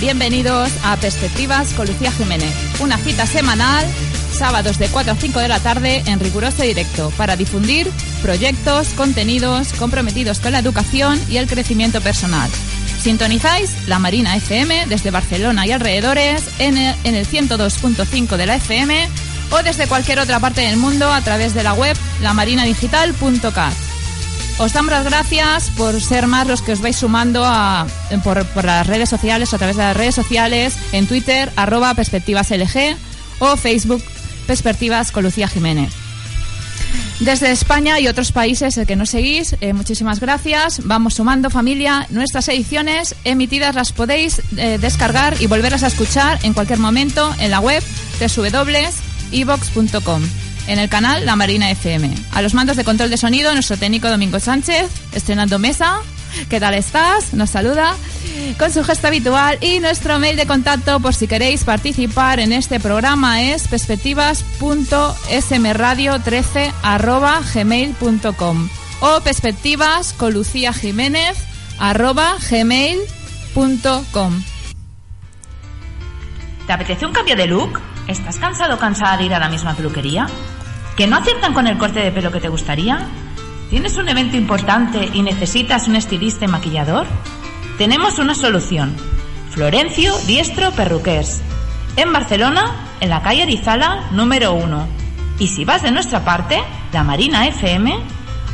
bienvenidos a Perspectivas con Lucía Jiménez, una cita semanal, sábados de 4 a 5 de la tarde en riguroso directo, para difundir proyectos, contenidos comprometidos con la educación y el crecimiento personal. Sintonizáis la Marina FM desde Barcelona y alrededores en el, en el 102.5 de la FM o desde cualquier otra parte del mundo a través de la web lamarinadigital.cat. Os damos las gracias por ser más los que os vais sumando a, por, por, las redes sociales, a través de las redes sociales, en Twitter, arroba perspectivaslg o Facebook Perspectivas con Lucía Jiménez. Desde España y otros países el que nos seguís, eh, muchísimas gracias. Vamos sumando familia. Nuestras ediciones emitidas las podéis eh, descargar y volverlas a escuchar en cualquier momento en la web www.evox.com en el canal La Marina FM. A los mandos de control de sonido, nuestro técnico Domingo Sánchez, estrenando mesa. ¿Qué tal estás? Nos saluda con su gesto habitual y nuestro mail de contacto por si queréis participar en este programa es perspectivas.smradio13 arroba gmail.com o perspectivas con Lucía Jiménez arroba gmail.com ¿Te apetece un cambio de look? ¿Estás cansado o cansada de ir a la misma peluquería? ¿Que no aciertan con el corte de pelo que te gustaría? ¿Tienes un evento importante y necesitas un estilista y maquillador? Tenemos una solución. Florencio Diestro Perruqués. En Barcelona, en la calle Arizala, número 1. Y si vas de nuestra parte, la Marina FM,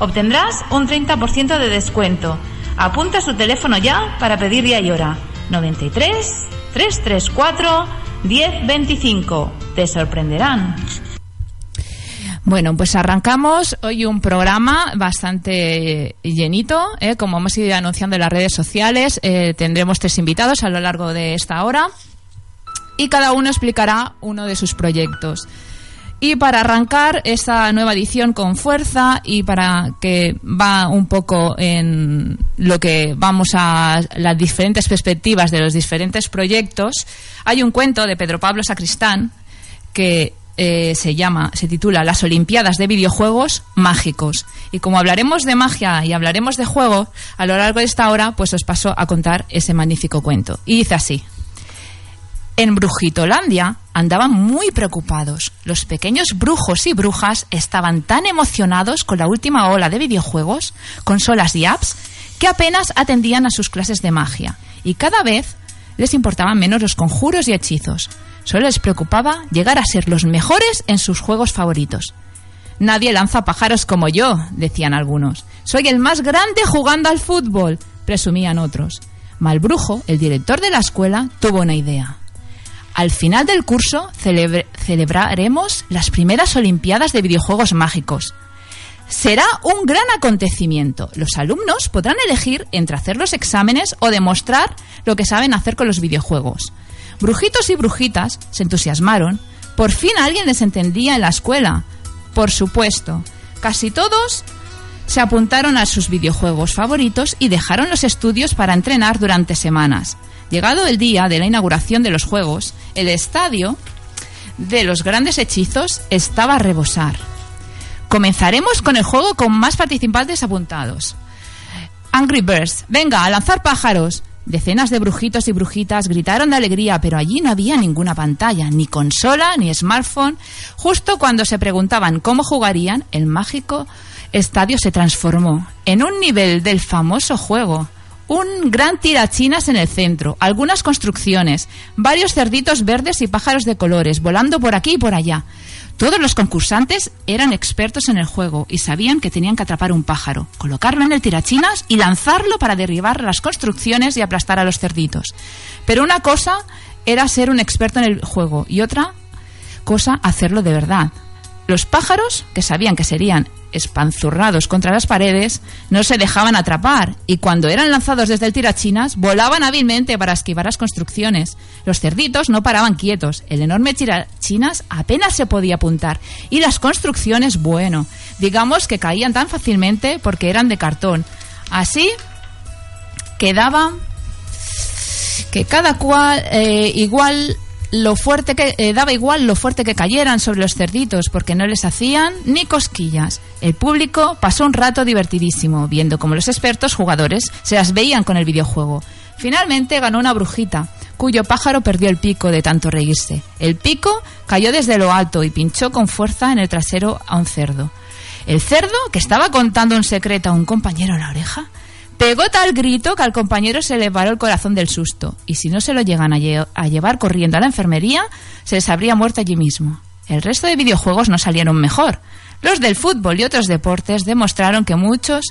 obtendrás un 30% de descuento. Apunta su teléfono ya para pedir día y hora. 93 334 1025. Te sorprenderán. Bueno, pues arrancamos hoy un programa bastante llenito, ¿eh? como hemos ido anunciando en las redes sociales. Eh, tendremos tres invitados a lo largo de esta hora y cada uno explicará uno de sus proyectos. Y para arrancar esta nueva edición con fuerza y para que va un poco en lo que vamos a las diferentes perspectivas de los diferentes proyectos, hay un cuento de Pedro Pablo Sacristán que eh, se llama, se titula Las Olimpiadas de Videojuegos Mágicos. Y como hablaremos de magia y hablaremos de juego, a lo largo de esta hora, pues os paso a contar ese magnífico cuento. Y dice así. En Brujitolandia andaban muy preocupados. Los pequeños brujos y brujas estaban tan emocionados con la última ola de videojuegos, consolas y apps, que apenas atendían a sus clases de magia. Y cada vez les importaban menos los conjuros y hechizos. Solo les preocupaba llegar a ser los mejores en sus juegos favoritos. Nadie lanza pájaros como yo, decían algunos. Soy el más grande jugando al fútbol, presumían otros. Malbrujo, el director de la escuela, tuvo una idea. Al final del curso celebraremos las primeras Olimpiadas de Videojuegos Mágicos. Será un gran acontecimiento. Los alumnos podrán elegir entre hacer los exámenes o demostrar lo que saben hacer con los videojuegos. Brujitos y brujitas se entusiasmaron. Por fin alguien les entendía en la escuela. Por supuesto, casi todos se apuntaron a sus videojuegos favoritos y dejaron los estudios para entrenar durante semanas. Llegado el día de la inauguración de los juegos, el estadio de los grandes hechizos estaba a rebosar. Comenzaremos con el juego con más participantes apuntados. Angry Birds, venga, a lanzar pájaros. Decenas de brujitos y brujitas gritaron de alegría, pero allí no había ninguna pantalla, ni consola, ni smartphone. Justo cuando se preguntaban cómo jugarían, el mágico estadio se transformó en un nivel del famoso juego. Un gran tirachinas en el centro, algunas construcciones, varios cerditos verdes y pájaros de colores volando por aquí y por allá. Todos los concursantes eran expertos en el juego y sabían que tenían que atrapar un pájaro, colocarlo en el tirachinas y lanzarlo para derribar las construcciones y aplastar a los cerditos. Pero una cosa era ser un experto en el juego y otra cosa hacerlo de verdad. Los pájaros, que sabían que serían espanzurrados contra las paredes, no se dejaban atrapar y cuando eran lanzados desde el tirachinas volaban hábilmente para esquivar las construcciones. Los cerditos no paraban quietos, el enorme tirachinas apenas se podía apuntar y las construcciones, bueno, digamos que caían tan fácilmente porque eran de cartón. Así quedaba que cada cual eh, igual lo fuerte que eh, daba igual lo fuerte que cayeran sobre los cerditos porque no les hacían ni cosquillas. El público pasó un rato divertidísimo viendo cómo los expertos jugadores se las veían con el videojuego. Finalmente ganó una brujita, cuyo pájaro perdió el pico de tanto reírse. El pico cayó desde lo alto y pinchó con fuerza en el trasero a un cerdo. El cerdo, que estaba contando un secreto a un compañero en la oreja, pegó tal grito que al compañero se le paró el corazón del susto, y si no se lo llegan a, llevar corriendo a la enfermería, se les habría muerto allí mismo. El resto de videojuegos no salieron mejor. Los del fútbol y otros deportes demostraron que muchos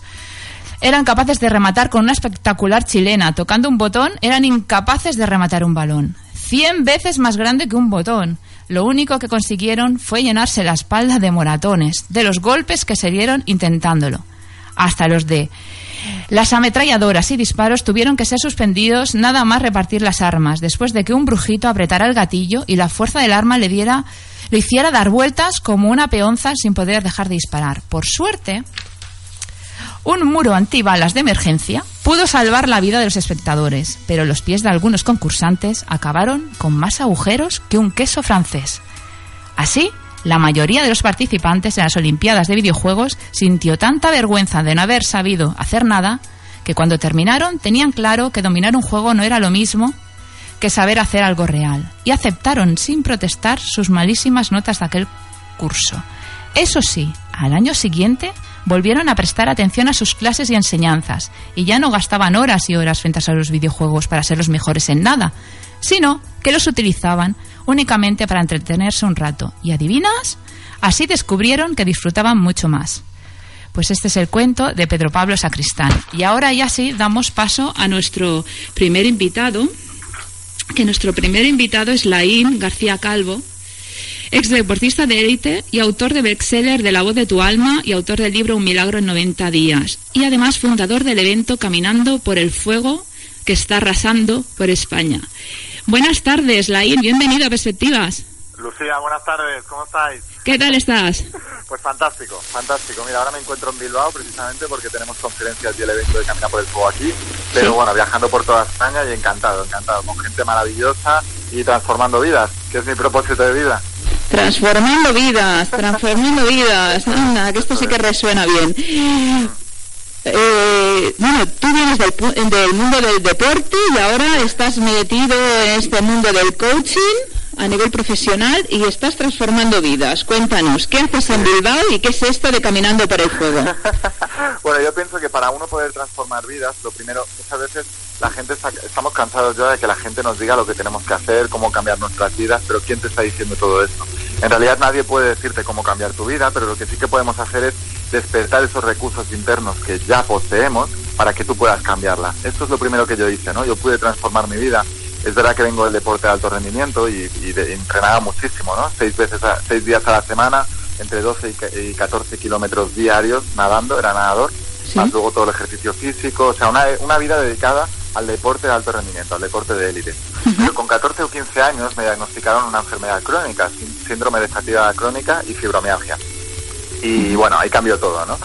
eran capaces de rematar con una espectacular chilena. Tocando un botón, eran incapaces de rematar un balón. Cien veces más grande que un botón. Lo único que consiguieron fue llenarse la espalda de moratones, de los golpes que se dieron intentándolo. Hasta los de las ametralladoras y disparos tuvieron que ser suspendidos nada más repartir las armas, después de que un brujito apretara el gatillo y la fuerza del arma le diera lo hiciera dar vueltas como una peonza sin poder dejar de disparar. Por suerte, un muro antibalas de emergencia pudo salvar la vida de los espectadores, pero los pies de algunos concursantes acabaron con más agujeros que un queso francés. Así, la mayoría de los participantes en las Olimpiadas de videojuegos sintió tanta vergüenza de no haber sabido hacer nada que cuando terminaron tenían claro que dominar un juego no era lo mismo que saber hacer algo real, y aceptaron sin protestar sus malísimas notas de aquel curso. Eso sí, al año siguiente volvieron a prestar atención a sus clases y enseñanzas, y ya no gastaban horas y horas frente a los videojuegos para ser los mejores en nada, sino que los utilizaban únicamente para entretenerse un rato. ¿Y adivinas? Así descubrieron que disfrutaban mucho más. Pues este es el cuento de Pedro Pablo Sacristán. Y ahora ya sí damos paso a nuestro primer invitado, que nuestro primer invitado es Laín García Calvo, ex deportista de élite y autor de bestseller de La voz de tu alma y autor del libro Un milagro en 90 días. Y además fundador del evento Caminando por el Fuego que está arrasando por España. Buenas tardes, Laín, bienvenido a Perspectivas. Lucía, buenas tardes, ¿cómo estáis? ¿Qué tal estás? Pues fantástico, fantástico. Mira, ahora me encuentro en Bilbao precisamente porque tenemos conferencias y el evento de Camina por el Fuego aquí. Pero bueno, viajando por toda España y encantado, encantado, con gente maravillosa y transformando vidas, que es mi propósito de vida. Transformando vidas, transformando vidas. Anda, que esto sí que resuena bien. Eh, bueno, tú vienes del, del mundo del deporte y ahora estás metido en este mundo del coaching a nivel profesional y estás transformando vidas. Cuéntanos, ¿qué haces en Bilbao y qué es esto de Caminando por el Fuego? bueno, yo pienso que para uno poder transformar vidas, lo primero, muchas veces la gente estamos cansados ya de que la gente nos diga lo que tenemos que hacer, cómo cambiar nuestras vidas, pero ¿quién te está diciendo todo esto? En realidad nadie puede decirte cómo cambiar tu vida, pero lo que sí que podemos hacer es despertar esos recursos internos que ya poseemos para que tú puedas cambiarla. Esto es lo primero que yo hice, ¿no? Yo pude transformar mi vida es verdad que vengo del deporte de alto rendimiento y, entrenaba muchísimo, ¿no? Seis, veces seis días a la semana, entre 12 y 14 kilómetros diarios nadando, era nadador, más luego todo el ejercicio físico, o sea, una, una vida dedicada al deporte de alto rendimiento, al deporte de élite. Pero con 14 o 15 años me diagnosticaron una enfermedad crónica, síndrome de fatiga crónica y fibromialgia. Y bueno, ahí cambió todo, ¿no?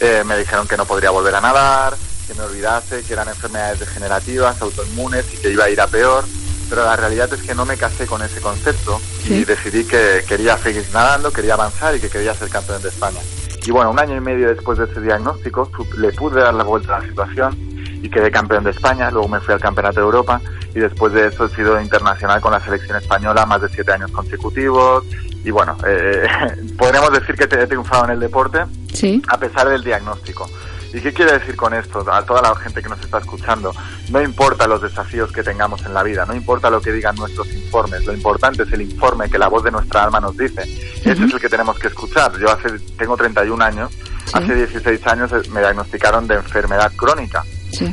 Eh, me dijeron que no podría volver a nadar, que me olvidase que eran enfermedades degenerativas, autoinmunes y que iba a ir a peor, pero la realidad es que no me casé con ese concepto y decidí que quería seguir nadando, quería avanzar y que quería ser campeón de España. Y bueno, un año y medio después de ese diagnóstico le pude dar la vuelta a la situación y quedé campeón de España, luego me fui al Campeonato de Europa y después de eso he sido internacional con la selección española más de siete años consecutivos y bueno, eh, podríamos decir que he triunfado en el deporte a pesar del diagnóstico. ¿Y qué quiere decir con esto? A toda la gente que nos está escuchando, no importa los desafíos que tengamos en la vida, no importa lo que digan nuestros informes, lo importante es el informe que la voz de nuestra alma nos dice. Ese es el que tenemos que escuchar. Yo hace, tengo 31 años, hace 16 años eh, me diagnosticaron de enfermedad crónica.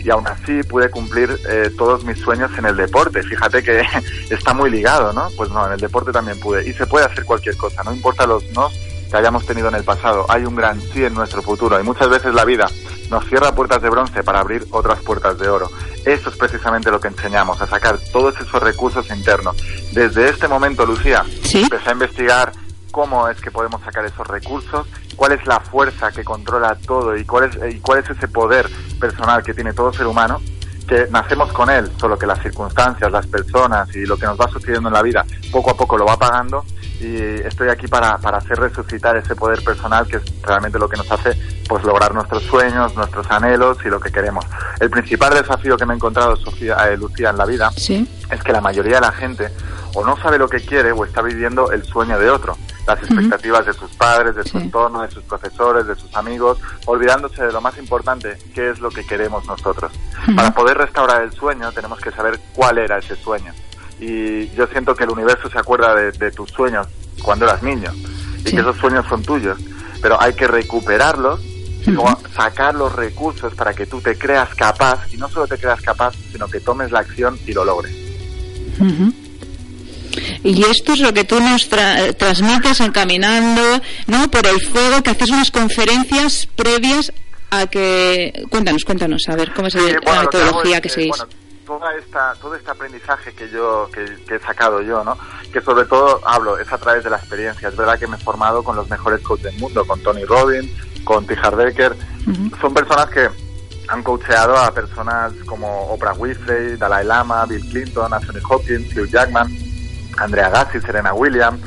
Y aún así pude cumplir eh, todos mis sueños en el deporte. Fíjate que está muy ligado, ¿no? Pues no, en el deporte también pude. Y se puede hacer cualquier cosa, no importa los no que hayamos tenido en el pasado. Hay un gran sí en nuestro futuro y muchas veces la vida nos cierra puertas de bronce para abrir otras puertas de oro. Eso es precisamente lo que enseñamos, a sacar todos esos recursos internos. Desde este momento, Lucía, empecé a investigar cómo es que podemos sacar esos recursos, cuál es la fuerza que controla todo y cuál es, y cuál es ese poder personal que tiene todo ser humano que nacemos con él, solo que las circunstancias, las personas y lo que nos va sucediendo en la vida poco a poco lo va pagando y estoy aquí para, para hacer resucitar ese poder personal que es realmente lo que nos hace pues lograr nuestros sueños, nuestros anhelos y lo que queremos. El principal desafío que me he encontrado, Sofía, eh, Lucía, en la vida es que la mayoría de la gente o no sabe lo que quiere o está viviendo el sueño de otro, las expectativas de sus padres, de su entorno, de sus profesores, de sus amigos, olvidándose de lo más importante, qué es lo que queremos nosotros. Para poder restaurar el sueño tenemos que saber cuál era ese sueño. Y yo siento que el universo se acuerda de, tus sueños cuando eras niño y que esos sueños son tuyos, pero hay que recuperarlos y sacar los recursos para que tú te creas capaz y no solo te creas capaz, sino que tomes la acción y lo logres. Y esto es lo que tú nos transmites encaminando, ¿no? Por el fuego, que haces unas conferencias previas a que... Cuéntanos, cuéntanos, a ver, ¿cómo es la metodología que, seguís? Toda esta, todo este aprendizaje que yo que, he sacado yo, ¿no? Que sobre todo hablo es a través de la experiencia. Es verdad que me he formado con los mejores coaches del mundo, con Tony Robbins, con T. Becker. Son personas que han coacheado a personas como Oprah Winfrey, Dalai Lama, Bill Clinton, Anthony Hopkins, Hugh Jackman. Andrea Gassi, Serena Williams,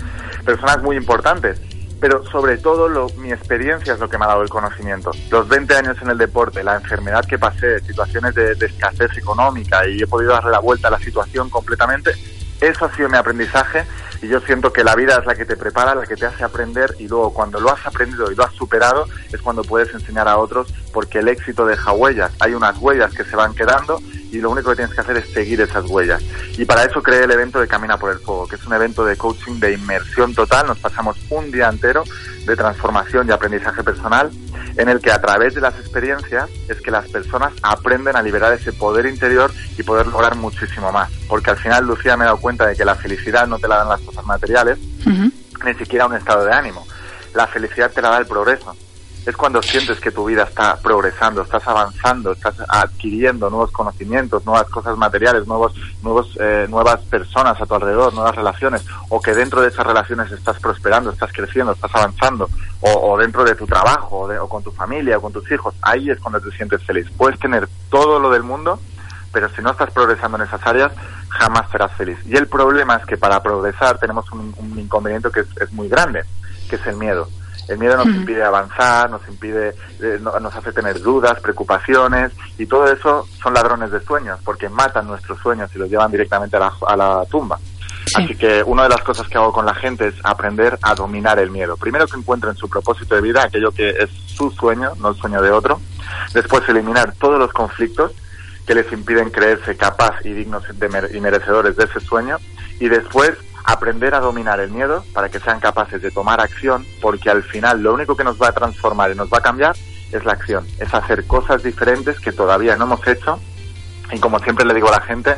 personas muy importantes. Pero sobre todo lo, mi experiencia es lo que me ha dado el conocimiento. Los 20 años en el deporte, la enfermedad que pasé, situaciones de, de escasez económica y he podido darle la vuelta a la situación completamente, eso ha sido mi aprendizaje y yo siento que la vida es la que te prepara, la que te hace aprender y luego cuando lo has aprendido y lo has superado es cuando puedes enseñar a otros porque el éxito deja huellas. Hay unas huellas que se van quedando y lo único que tienes que hacer es seguir esas huellas. Y para eso creé el evento de Camina por el Fuego, que es un evento de coaching de inmersión total. Nos pasamos un día entero de transformación y aprendizaje personal en el que a través de las experiencias es que las personas aprenden a liberar ese poder interior y poder lograr muchísimo más. Porque al final, Lucía, me he dado cuenta de que la felicidad no te la dan las cosas materiales, ni siquiera un estado de ánimo. La felicidad te la da el progreso es cuando sientes que tu vida está progresando, estás avanzando, estás adquiriendo nuevos conocimientos, nuevas cosas materiales, nuevos, nuevos, eh, nuevas personas a tu alrededor, nuevas relaciones, o que dentro de esas relaciones estás prosperando, estás creciendo, estás avanzando, o, dentro de tu trabajo, o, o con tu familia, o con tus hijos, ahí es cuando te sientes feliz. Puedes tener todo lo del mundo, pero si no estás progresando en esas áreas, jamás serás feliz. Y el problema es que para progresar tenemos un, inconveniente que es muy grande, que es el miedo el miedo nos impide avanzar, nos impide, eh, nos hace tener dudas, preocupaciones y todo eso son ladrones de sueños porque matan nuestros sueños y los llevan directamente a la, tumba. Así que una de las cosas que hago con la gente es aprender a dominar el miedo. Primero que encuentren su propósito de vida, aquello que es su sueño, no el sueño de otro. Después eliminar todos los conflictos que les impiden creerse capaz y dignos y merecedores de ese sueño. Y después aprender a dominar el miedo para que sean capaces de tomar acción, porque al final lo único que nos va a transformar y nos va a cambiar es la acción, es hacer cosas diferentes que todavía no hemos hecho y como siempre le digo a la gente,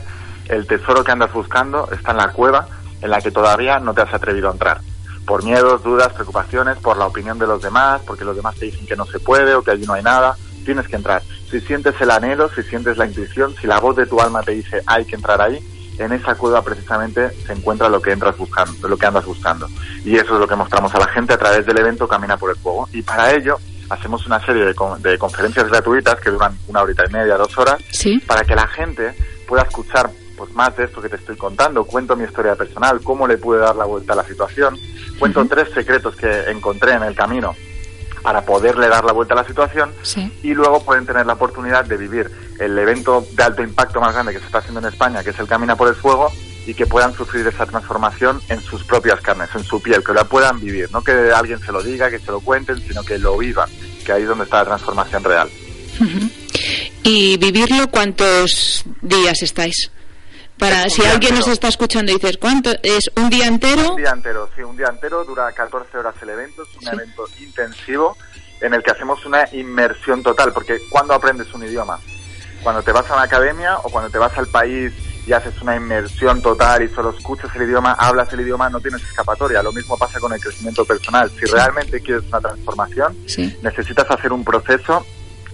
el tesoro que andas buscando está en la cueva en la que todavía no te has atrevido a entrar. Por miedos, dudas, preocupaciones, por la opinión de los demás, porque los demás te dicen que no se puede o que allí no hay nada, tienes que entrar. Si sientes el anhelo, si sientes la intuición, si la voz de tu alma te dice hay que entrar ahí, en esa cueva precisamente se encuentra lo que entras buscando, lo que andas buscando. Y eso es lo que mostramos a la gente a través del evento Camina por el Fuego. Y para ello hacemos una serie de, de conferencias gratuitas que duran una horita y media, dos horas, para que la gente pueda escuchar pues más de esto que te estoy contando. Cuento mi historia personal, cómo le pude dar la vuelta a la situación. Cuento tres secretos que encontré en el camino para poderle dar la vuelta a la situación y luego pueden tener la oportunidad de vivir el evento de alto impacto más grande que se está haciendo en España, que es el Camina por el Fuego, y que puedan sufrir esa transformación en sus propias carnes, en su piel, que la puedan vivir, no que alguien se lo diga, que se lo cuenten, sino que lo vivan, que ahí es donde está la transformación real. ¿Y vivirlo cuántos días estáis? Para si alguien nos está escuchando y dices, ¿cuánto? ¿Es un día entero? Un día entero, sí, un día entero, dura 14 horas el evento, es un evento intensivo en el que hacemos una inmersión total, porque cuando aprendes un idioma, cuando te vas a una academia o cuando te vas al país y haces una inmersión total y solo escuchas el idioma, hablas el idioma, no tienes escapatoria. Lo mismo pasa con el crecimiento personal. Si realmente quieres una transformación, necesitas hacer un proceso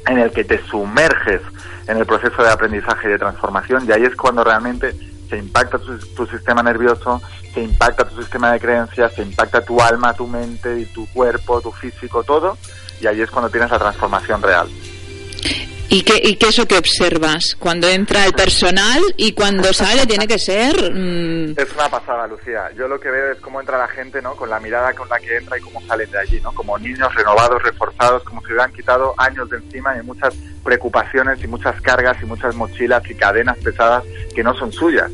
en el que te sumerges en el proceso de aprendizaje y de transformación y ahí es cuando realmente se impacta tu, sistema nervioso, se impacta tu sistema de creencias, se impacta tu alma, tu mente y tu cuerpo, tu físico, todo y ahí es cuando tienes la transformación real. ¿Y qué, ¿Y qué es lo que observas? Cuando entra el personal y cuando sale tiene que ser... Mm, es una pasada, Lucía. Yo lo que veo es cómo entra la gente, ¿no? Con la mirada con la que entra y cómo salen de allí, ¿no? Como niños renovados, reforzados, como si hubieran quitado años de encima y muchas preocupaciones y muchas cargas y muchas mochilas y cadenas pesadas que no son suyas.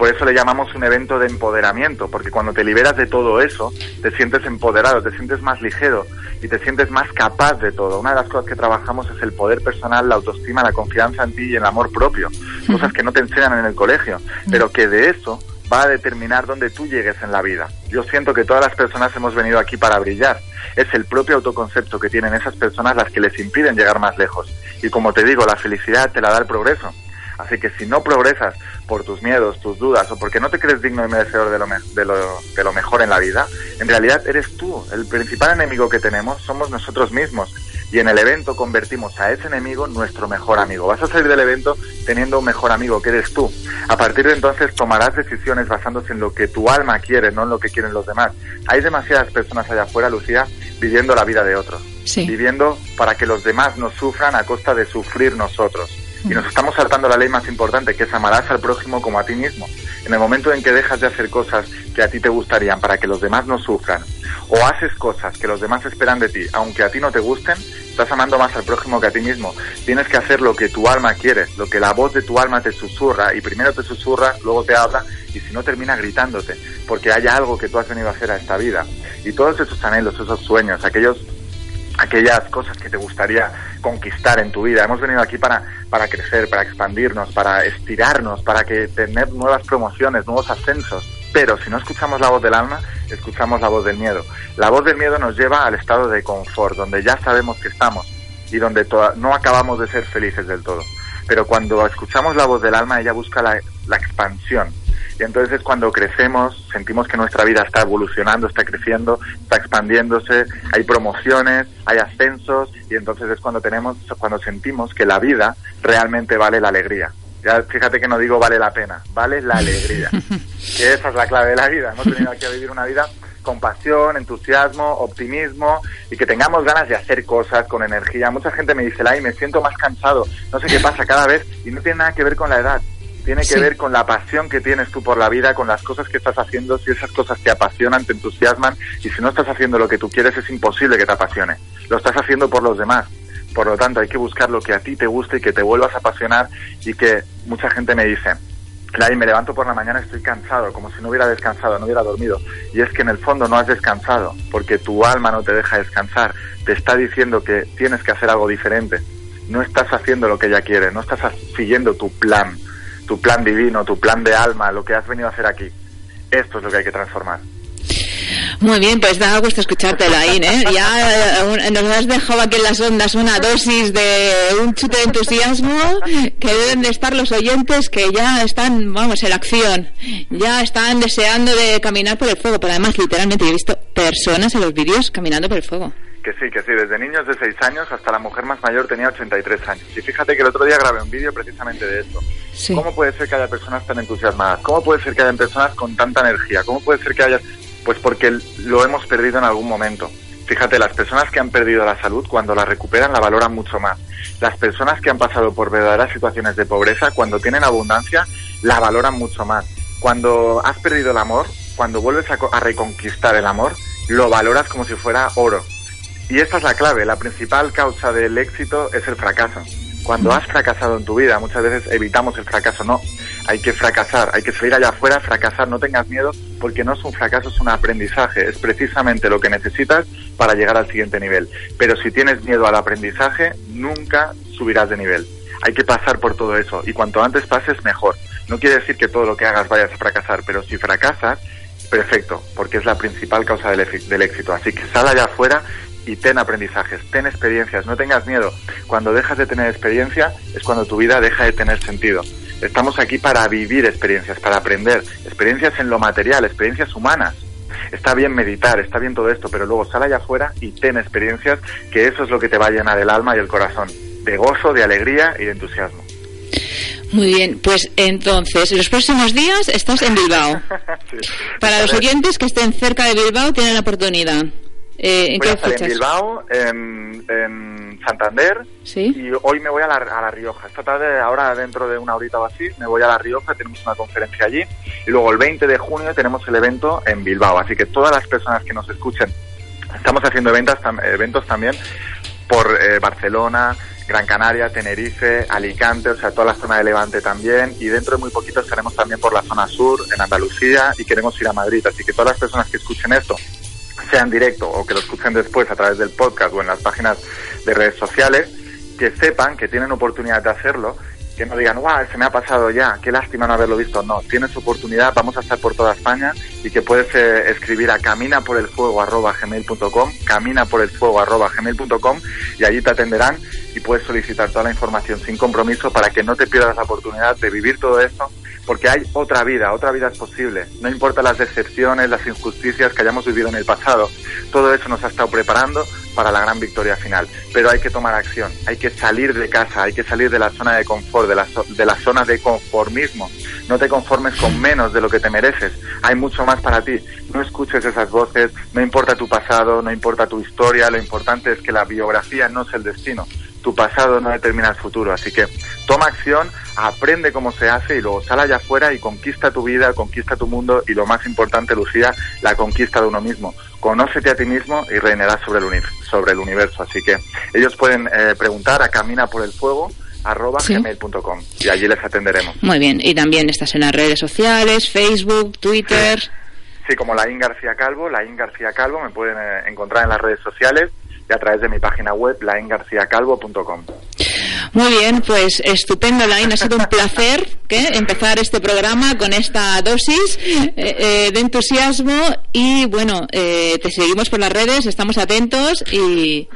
Por eso le llamamos un evento de empoderamiento, porque cuando te liberas de todo eso, te sientes empoderado, te sientes más ligero y te sientes más capaz de todo. Una de las cosas que trabajamos es el poder personal, la autoestima, la confianza en ti y el amor propio. Cosas que no te enseñan en el colegio, pero que de eso va a determinar dónde tú llegues en la vida. Yo siento que todas las personas hemos venido aquí para brillar. Es el propio autoconcepto que tienen esas personas las que les impiden llegar más lejos. Y como te digo, la felicidad te la da el progreso. Así que si no progresas por tus miedos, tus dudas o porque no te crees digno y merecedor de lo, de lo, de lo mejor en la vida, en realidad eres tú. El principal enemigo que tenemos somos nosotros mismos. Y en el evento convertimos a ese enemigo nuestro mejor amigo. Vas a salir del evento teniendo un mejor amigo, que eres tú. A partir de entonces tomarás decisiones basándose en lo que tu alma quiere, no en lo que quieren los demás. Hay demasiadas personas allá afuera, Lucía, viviendo la vida de otros. Viviendo para que los demás no sufran a costa de sufrir nosotros. Y nos estamos saltando la ley más importante, que es amarás al prójimo como a ti mismo. En el momento en que dejas de hacer cosas que a ti te gustarían para que los demás no sufran, o haces cosas que los demás esperan de ti, aunque a ti no te gusten, estás amando más al prójimo que a ti mismo. Tienes que hacer lo que tu alma quiere, lo que la voz de tu alma te susurra, y primero te susurra, luego te habla, y si no termina gritándote, porque hay algo que tú has venido a hacer a esta vida. Y todos esos anhelos, esos sueños, aquellos aquellas cosas que te gustaría conquistar en tu vida. Hemos venido aquí para, para crecer, para expandirnos, para estirarnos, para que tener nuevas promociones, nuevos ascensos. Pero si no escuchamos la voz del alma, escuchamos la voz del miedo. La voz del miedo nos lleva al estado de confort, donde ya sabemos que estamos y donde no acabamos de ser felices del todo. Pero cuando escuchamos la voz del alma, ella busca la, la expansión, y entonces es cuando crecemos, sentimos que nuestra vida está evolucionando, está creciendo, está expandiéndose, hay promociones, hay ascensos y entonces es cuando tenemos, cuando sentimos que la vida realmente vale la alegría. Ya fíjate que no digo vale la pena, vale la alegría. que esa es la clave de la vida. Hemos venido aquí a vivir una vida con pasión, entusiasmo, optimismo y que tengamos ganas de hacer cosas con energía. Mucha gente me dice, ay, me siento más cansado, no sé qué pasa cada vez y no tiene nada que ver con la edad tiene que ver con la pasión que tienes tú por la vida, con las cosas que estás haciendo, si esas cosas te apasionan, te entusiasman, y si no estás haciendo lo que tú quieres es imposible que te apasione. Lo estás haciendo por los demás. Por lo tanto, hay que buscar lo que a ti te guste y que te vuelvas a apasionar y que mucha gente me dice, Lai, me levanto por la mañana, estoy cansado, como si no hubiera descansado, no hubiera dormido. Y es que en el fondo no has descansado, porque tu alma no te deja descansar. Te está diciendo que tienes que hacer algo diferente. No estás haciendo lo que ella quiere, no estás siguiendo tu plan tu plan divino, tu plan de alma, lo que has venido a hacer aquí. Esto es lo que hay que transformar. Muy bien, pues da gusto escucharte, Laín, ¿eh? Ya eh, nos has dejado aquí en las ondas una dosis de un chute de entusiasmo que deben de estar los oyentes que ya están, vamos, en acción. Ya están deseando de caminar por el fuego, pero además literalmente he visto personas en los vídeos caminando por el fuego. Que sí, que sí, desde niños de 6 años hasta la mujer más mayor tenía 83 años. Y fíjate que el otro día grabé un vídeo precisamente de esto. ¿Cómo puede ser que haya personas tan entusiasmadas? ¿Cómo puede ser que haya personas con tanta energía? ¿Cómo puede ser que haya...? Pues porque lo hemos perdido en algún momento. Fíjate, las personas que han perdido la salud, cuando la recuperan, la valoran mucho más. Las personas que han pasado por verdaderas situaciones de pobreza, cuando tienen abundancia, la valoran mucho más. Cuando has perdido el amor, cuando vuelves a reconquistar el amor, lo valoras como si fuera oro y esta es la clave, la principal causa del éxito es el fracaso. Cuando has fracasado en tu vida, muchas veces evitamos el fracaso, no, hay que fracasar, hay que salir allá afuera, fracasar, no tengas miedo, porque no es un fracaso, es un aprendizaje, es precisamente lo que necesitas para llegar al siguiente nivel. Pero si tienes miedo al aprendizaje, nunca subirás de nivel. Hay que pasar por todo eso y cuanto antes pases, mejor. No quiere decir que todo lo que hagas vayas a fracasar, pero si fracasas, perfecto, porque es la principal causa del, del éxito. Así que sal allá afuera y ten aprendizajes, ten experiencias, no tengas miedo. Cuando dejas de tener experiencia es cuando tu vida deja de tener sentido. Estamos aquí para vivir experiencias, para aprender, experiencias en lo material, experiencias humanas. Está bien meditar, está bien todo esto, pero luego sal allá afuera y ten experiencias, que eso es lo que te va a llenar el alma y el corazón, de gozo, de alegría y de entusiasmo. Muy bien, pues entonces, los próximos días estás en Bilbao. Para los oyentes que estén cerca de Bilbao tienen la oportunidad. Eh, ¿En qué estar en Bilbao, en, Santander y hoy me voy a la, a la Rioja. Esta tarde, ahora dentro de una horita o así, me voy a La Rioja, tenemos una conferencia allí y luego el 20 de junio tenemos el evento en Bilbao. Así que todas las personas que nos escuchen, estamos haciendo eventos, eventos también por eh, Barcelona, Gran Canaria, Tenerife, Alicante, o sea, toda la zona de Levante también. Y dentro de muy poquito estaremos también por la zona sur, en Andalucía, y queremos ir a Madrid. Así que todas las personas que escuchen esto, sea en directo o que lo escuchen después a través del podcast o en las páginas de redes sociales, que sepan que tienen oportunidad de hacerlo que no digan, guau, se me ha pasado ya, qué lástima no haberlo visto. No, tienes oportunidad, vamos a estar por toda España y que puedes eh, escribir a caminaporelfuego.gmail.com, caminaporelfuego.gmail.com y allí te atenderán y puedes solicitar toda la información sin compromiso para que no te pierdas la oportunidad de vivir todo esto porque hay otra vida, otra vida es posible. No importa las decepciones, las injusticias que hayamos vivido en el pasado, todo eso nos ha estado preparando para la gran victoria final. Pero hay que tomar acción, hay que salir de casa, hay que salir de la zona de confort, de la, de la zona de conformismo. No te conformes con menos de lo que te mereces, hay mucho más para ti. No escuches esas voces, no importa tu pasado, no importa tu historia, lo importante es que la biografía no es el destino tu pasado no determina el futuro. Así que toma acción, aprende cómo se hace y luego sal allá afuera y conquista tu vida, conquista tu mundo y lo más importante, Lucía, la conquista de uno mismo. Conócete a ti mismo y reinarás sobre el, sobre el universo. Así que ellos pueden eh, preguntar a Camina por el Fuego arroba gmail.com y allí les atenderemos. Muy bien, y también estás en las redes sociales, Facebook, Twitter. Sí, como Laín García Calvo, Laín García Calvo, me pueden eh, encontrar en las redes sociales a través de mi página web, laingarciacalvo.com. Muy bien, pues estupendo, Lain. Ha sido un placer empezar este programa con esta dosis eh, eh, de entusiasmo y bueno, eh, te seguimos por las redes, estamos atentos y,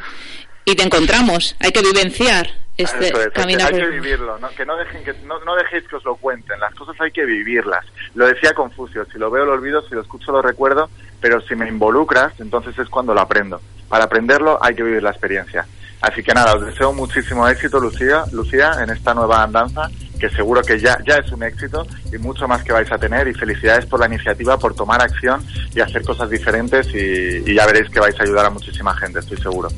y te encontramos. Hay que vivenciar este Hay que vivirlo, ¿no? que, no, dejen, que no, no, dejéis que os lo cuenten, las cosas hay que vivirlas. Lo decía Confucio, si lo veo lo olvido, si lo escucho lo recuerdo, pero si me involucras, entonces es cuando lo aprendo. Para aprenderlo hay que vivir la experiencia. Así que nada, os deseo muchísimo éxito, Lucía, Lucía, en esta nueva andanza, que seguro que ya, ya es un éxito y mucho más que vais a tener. Y felicidades por la iniciativa, por tomar acción y hacer cosas diferentes y, ya veréis que vais a ayudar a muchísima gente, estoy seguro.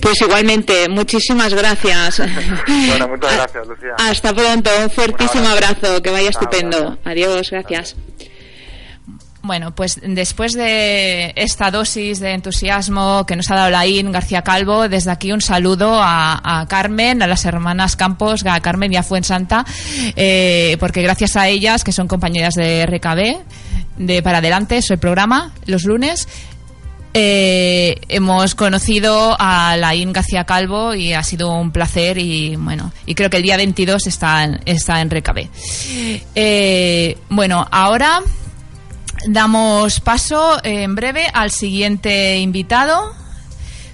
Pues igualmente, muchísimas gracias. bueno, muchas gracias, Lucía. Hasta pronto, un fuertísimo abrazo, que vaya estupendo. Adiós, gracias. Bueno, pues después de esta dosis de entusiasmo que nos ha dado Laín García Calvo, desde aquí un saludo a, Carmen, a las hermanas Campos, a Carmen y a Fuensanta, eh, porque gracias a ellas, que son compañeras de RKB, de Para Adelante, es el programa, los lunes, eh, hemos conocido a Laín García Calvo y ha sido un placer y bueno, y creo que el día 22 está en, está en RKB. Eh, bueno, ahora damos paso en breve al siguiente invitado.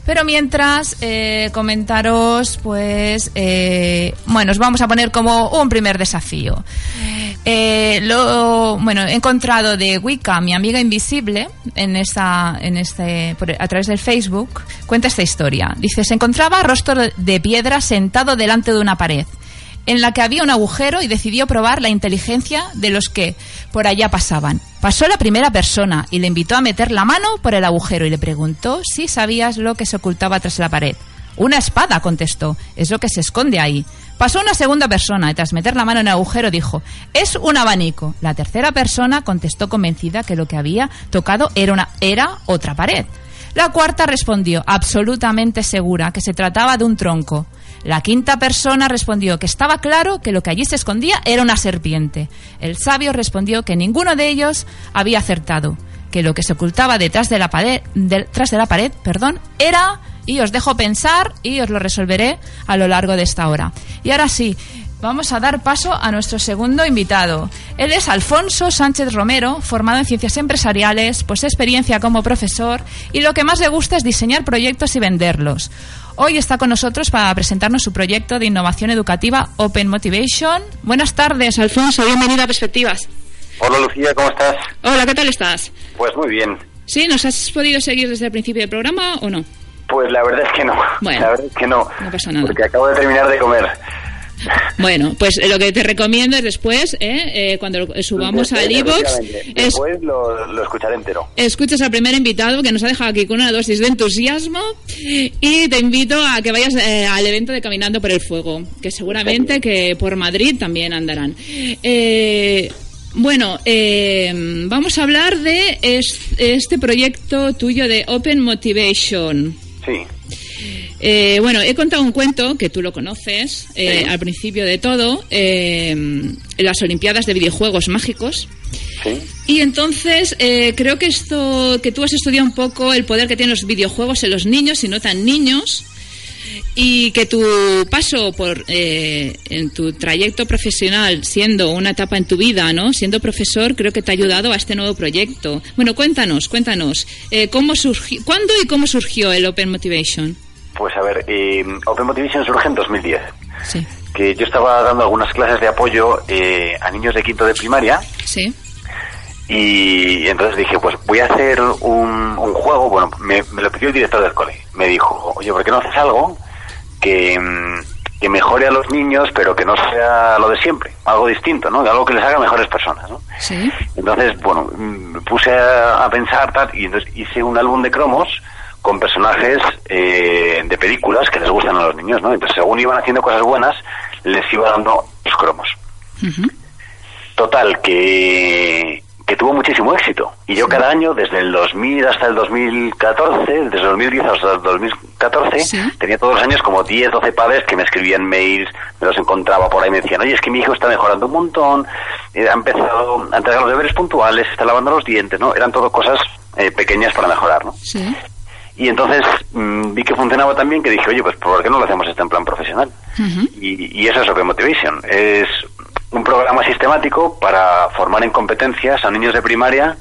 Pero mientras, eh, comentaros, pues, eh, bueno, os vamos a poner como un primer desafío. Eh, lo, bueno, he encontrado de Wicca, mi amiga invisible, en esta, en este, a través del Facebook, cuenta esta historia. Dice, se encontraba rostro de piedra sentado delante de una pared en la que había un agujero y decidió probar la inteligencia de los que por allá pasaban. Pasó la primera persona y le invitó a meter la mano por el agujero y le preguntó si sabías lo que se ocultaba tras la pared. Una espada, contestó. Es lo que se esconde ahí. Pasó una segunda persona y tras meter la mano en el agujero dijo, es un abanico. La tercera persona contestó convencida que lo que había tocado era, una, era otra pared. La cuarta respondió, absolutamente segura, que se trataba de un tronco. La quinta persona respondió que estaba claro que lo que allí se escondía era una serpiente. El sabio respondió que ninguno de ellos había acertado, que lo que se ocultaba detrás de la pared, detrás de la pared perdón, era, y os dejo pensar y os lo resolveré a lo largo de esta hora. Y ahora sí, Vamos a dar paso a nuestro segundo invitado. Él es Alfonso Sánchez Romero, formado en ciencias empresariales, pues experiencia como profesor y lo que más le gusta es diseñar proyectos y venderlos. Hoy está con nosotros para presentarnos su proyecto de innovación educativa Open Motivation. Buenas tardes, Alfonso. Bienvenido a Perspectivas. Hola, Lucía, ¿cómo estás? Hola, ¿qué tal estás? Pues muy bien. ¿Sí? ¿Nos has podido seguir desde el principio del programa o no? Pues la verdad es que no. Bueno, la verdad es que no. No pasa nada. Porque acabo de terminar de comer. Bueno, pues lo que te recomiendo es después, ¿eh? eh cuando subamos al iBox. Después lo, lo, escucharé entero. Escuchas al primer invitado que nos ha dejado aquí con una dosis de entusiasmo y te invito a que vayas eh, al evento de Caminando por el Fuego, que seguramente que por Madrid también andarán. Eh, bueno, vamos a hablar de este proyecto tuyo de Open Motivation. Sí. Eh, bueno, he contado un cuento que tú lo conoces eh, al principio de todo, eh, en las Olimpiadas de Videojuegos Mágicos. Sí. Y entonces creo que esto, que tú has estudiado un poco el poder que tienen los videojuegos en los niños y no tan niños y que tu paso por en tu trayecto profesional siendo una etapa en tu vida no siendo profesor creo que te ha ayudado a este nuevo proyecto bueno cuéntanos cuéntanos cómo surgió cuándo y cómo surgió el Open Motivation pues a ver, eh, Open Motivation surge en 2010. Sí. Que yo estaba dando algunas clases de apoyo eh, a niños de quinto de primaria. Sí. Y entonces dije, pues voy a hacer un, juego. Bueno, me, lo pidió el director del cole. Me dijo, oye, ¿por qué no haces algo que, que mejore a los niños, pero que no sea lo de siempre? Algo distinto, ¿no? Algo que les haga mejores personas, ¿no? Sí. Entonces, bueno, me puse a, a pensar tal, y entonces hice un álbum de cromos con personajes eh, de películas que les gustan a los niños, ¿no? Entonces, según iban haciendo cosas buenas, les iba dando los cromos. Total, que, que tuvo muchísimo éxito. Y yo cada año, desde el 2000 hasta el 2014, desde el 2010 hasta el 2014, tenía todos los años como 10, 12 padres que me escribían mails, me los encontraba por ahí, me decían, oye, es que mi hijo está mejorando un montón, eh, ha empezado a entregar los deberes puntuales, está lavando los dientes, ¿no? Eran todo cosas eh, pequeñas para mejorar, ¿no? Sí. Y entonces mm, vi que funcionaba tan bien que dije, oye, pues ¿por qué no lo hacemos esto en plan profesional? y, eso es Open Motivation. Es un programa sistemático para formar en competencias a niños de primaria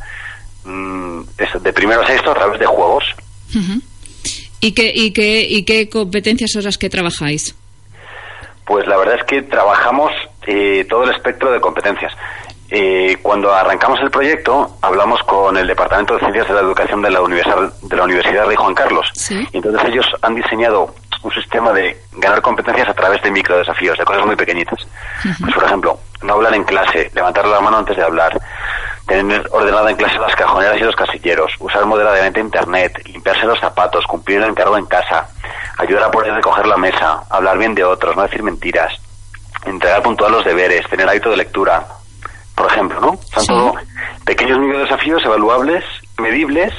mm, de primero a sexto a través de juegos. ¿Y, qué, y, qué, ¿Y qué competencias son las que trabajáis? Pues la verdad es que trabajamos eh, todo el espectro de competencias. Eh, cuando arrancamos el proyecto, hablamos con el Departamento de Ciencias de la Educación de la Universidad, de la Universidad Rey Juan Carlos. Y entonces ellos han diseñado un sistema de ganar competencias a través de microdesafíos, de cosas muy pequeñitas. Pues, por ejemplo, no hablar en clase, levantar la mano antes de hablar, tener ordenada en clase las cajoneras y los casilleros, usar moderadamente Internet, limpiarse los zapatos, cumplir el encargo en casa, ayudar a poder recoger la mesa, hablar bien de otros, no decir mentiras, entregar puntual los deberes, tener hábito de lectura, por ejemplo, ¿no? Son todo pequeños micro desafíos evaluables, medibles,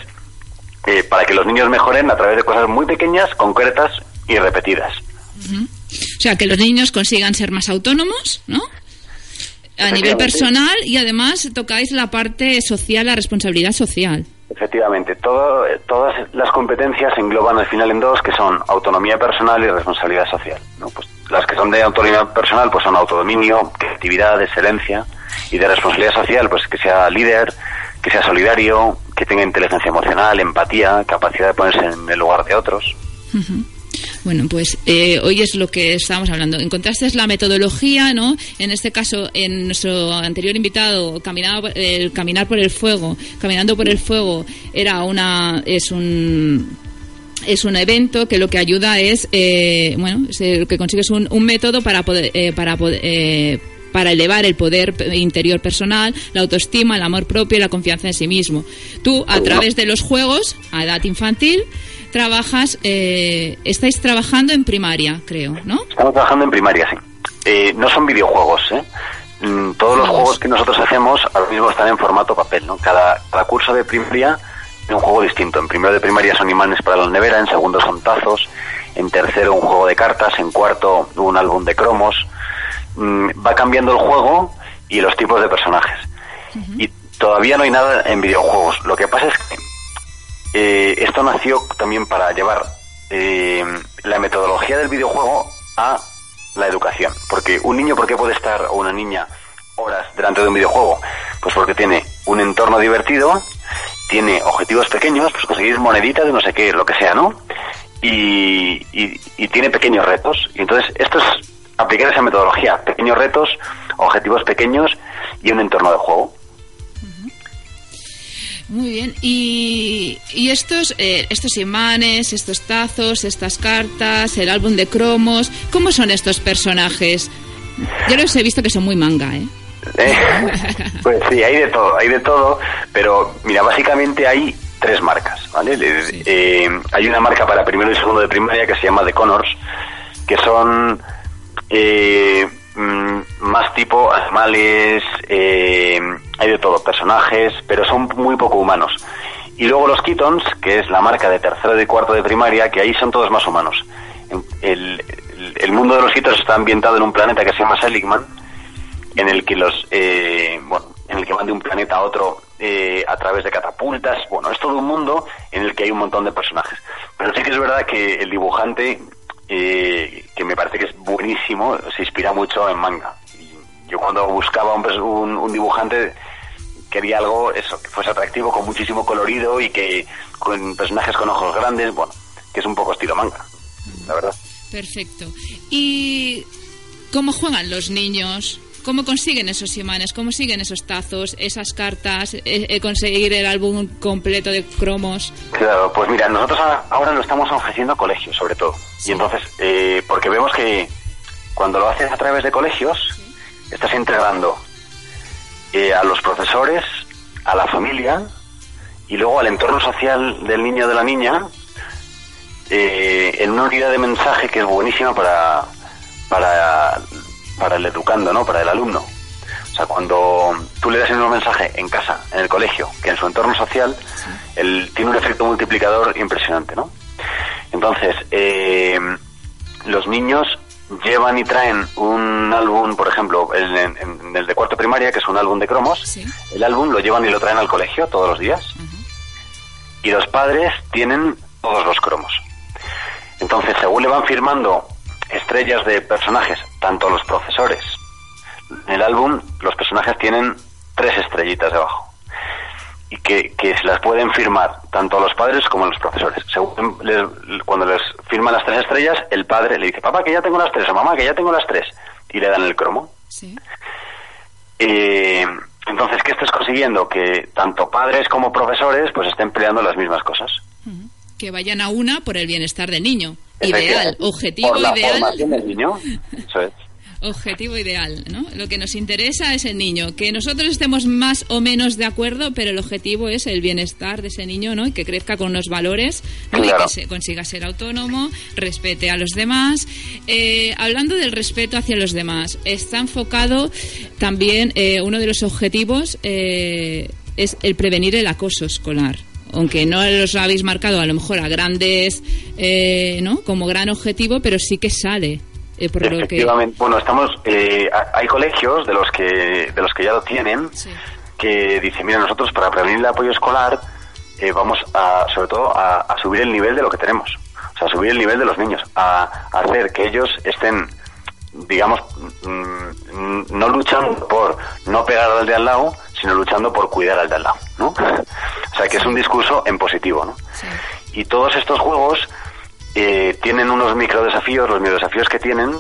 eh, para que los niños mejoren a través de cosas muy pequeñas, concretas y repetidas. O sea, que los niños consigan ser más autónomos, ¿no? A nivel personal y además tocáis la parte social, la responsabilidad social. Efectivamente, todo, todas las competencias se engloban al final en dos, que son autonomía personal y responsabilidad social. ¿no? Pues las que son de autonomía personal pues son autodominio, creatividad, excelencia, y de responsabilidad social, pues que sea líder, que sea solidario, que tenga inteligencia emocional, empatía, capacidad de ponerse en el lugar de otros. Bueno, pues eh, hoy es lo que estábamos hablando. Encontraste la metodología, ¿no? En este caso, en nuestro anterior invitado, caminaba, el caminar por el fuego, caminando por el fuego, era una, es un es un evento que lo que ayuda es, eh, bueno, lo que consigue es un, un método para poder, eh, para poder, eh, para elevar el poder interior personal, la autoestima, el amor propio y la confianza en sí mismo. Tú, a través de los juegos, a edad infantil, trabajas, eh, estáis trabajando en primaria, creo, ¿no? Estamos trabajando en primaria, sí. Eh, no son videojuegos, ¿eh? Mm, todos los juegos que nosotros hacemos ahora mismo están en formato papel, ¿no? Cada, cada curso de primaria es un juego distinto. En primero de primaria son imanes para la nevera, en segundo son tazos, en tercero un juego de cartas, en cuarto un álbum de cromos, Mm, va cambiando el juego y los tipos de personajes. Y todavía no hay nada en videojuegos. Lo que pasa es que eh, esto nació también para llevar eh, la metodología del videojuego a la educación. Porque un niño, ¿por qué puede estar, o una niña, horas delante de un videojuego? Pues porque tiene un entorno divertido, tiene objetivos pequeños, pues conseguir moneditas de no sé qué, lo que sea, ¿no? Y, y, y tiene pequeños retos. Y entonces, esto es aplicar esa metodología, pequeños retos, objetivos pequeños y un entorno de juego. Muy bien. Y, y estos, eh, estos imanes, estos tazos, estas cartas, el álbum de cromos, ¿cómo son estos personajes? Yo los he visto que son muy manga, ¿eh? ¿Eh? Pues sí, hay de todo, hay de todo, pero mira, básicamente hay tres marcas, ¿vale? Eh, hay una marca para primero y segundo de primaria que se llama The Connors, que son eh, mm, más tipo animales, hay de todo, personajes, pero son muy poco humanos. Y luego los Kittons, que es la marca de tercero y cuarto de primaria, que ahí son todos más humanos. El, el mundo de los Kittons está ambientado en un planeta que se llama Seligman, en el que los eh, bueno, en el que van de un planeta a otro eh, a través de catapultas. Bueno, es todo un mundo en el que hay un montón de personajes. Pero sí que es verdad que el dibujante, eh, que me parece que es buenísimo, se inspira mucho en manga. yo cuando buscaba un, un, dibujante quería algo eso que fuese atractivo, con muchísimo colorido y que con personajes con ojos grandes, bueno, que es un poco estilo manga, la verdad. Perfecto. ¿Y cómo juegan los niños? ¿Cómo consiguen esos imanes? ¿Cómo siguen esos tazos, esas cartas, eh, eh, conseguir el álbum completo de cromos? Claro, pues mira, nosotros ahora lo estamos ofreciendo a colegios, sobre todo. Y entonces, eh, porque vemos que cuando lo haces a través de colegios, estás integrando a los profesores, a la familia y luego al entorno social del niño o de la niña en una unidad de mensaje que es buenísima para, para para el educando, ¿no? Para el alumno. O sea, cuando tú le das el mismo mensaje en casa, en el colegio, que en su entorno social, él tiene un efecto multiplicador impresionante, ¿no? Entonces, eh, los niños llevan y traen un álbum, por ejemplo, en, el de cuarto primaria, que es un álbum de cromos, el álbum lo llevan y lo traen al colegio todos los días. Y los padres tienen todos los cromos. Entonces, según le van firmando estrellas de personajes, tanto los profesores. En el álbum los personajes tienen tres estrellitas debajo y que, se las pueden firmar tanto los padres como los profesores. cuando les firman las tres estrellas, el padre le dice, papá, que ya tengo las tres, o mamá, que ya tengo las tres, y le dan el cromo. Eh, entonces, ¿qué estás consiguiendo? Que tanto padres como profesores pues estén peleando las mismas cosas. Que vayan a una por el bienestar del niño. Ideal, objetivo ideal. Objetivo ideal, ¿no? Lo que nos interesa es el niño. Que nosotros estemos más o menos de acuerdo, pero el objetivo es el bienestar de ese niño, ¿no? Y que crezca con unos valores, y que se consiga ser autónomo, respete a los demás. Eh, hablando del respeto hacia los demás, está enfocado también eh, uno de los objetivos eh, es el prevenir el acoso escolar aunque no los habéis marcado a lo mejor a grandes, eh, ¿no? Como gran objetivo, pero sí que sale. Eh, por Efectivamente. Bueno, estamos, eh, hay colegios de los que de los que ya lo tienen que dicen, mira, nosotros para prevenir el apoyo escolar vamos a, sobre todo, a, subir el nivel de lo que tenemos, o sea, subir el nivel de los niños, a, hacer que ellos estén digamos, mm, no luchando por no pegar al de al lado, sino luchando por cuidar al de al lado, ¿no? O sea, que es un discurso en positivo, ¿no? Y todos estos juegos eh, tienen unos micro desafíos, los micro desafíos que tienen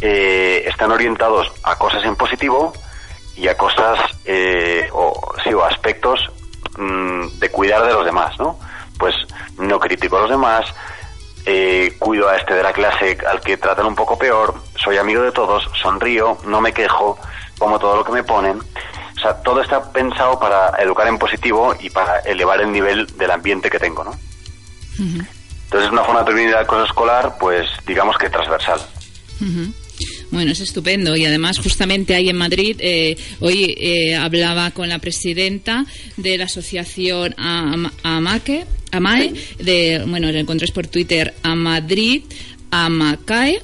eh, están orientados a cosas en positivo y a cosas, eh, o, sí, o aspectos mm, de cuidar de los demás, ¿no? Pues no critico a los demás, cuido a este de la clase al que tratan un poco peor, soy amigo de todos, sonrío, no me quejo, como todo lo que me ponen. O sea, todo está pensado para educar en positivo y para elevar el nivel del ambiente que tengo, ¿no? Entonces es una forma de acoso escolar, pues digamos que transversal. Bueno, es estupendo y además justamente ahí en Madrid eh, hoy eh, hablaba con la presidenta de la asociación AMAE, bueno, lo encontré por Twitter a Madrid, AMACAE,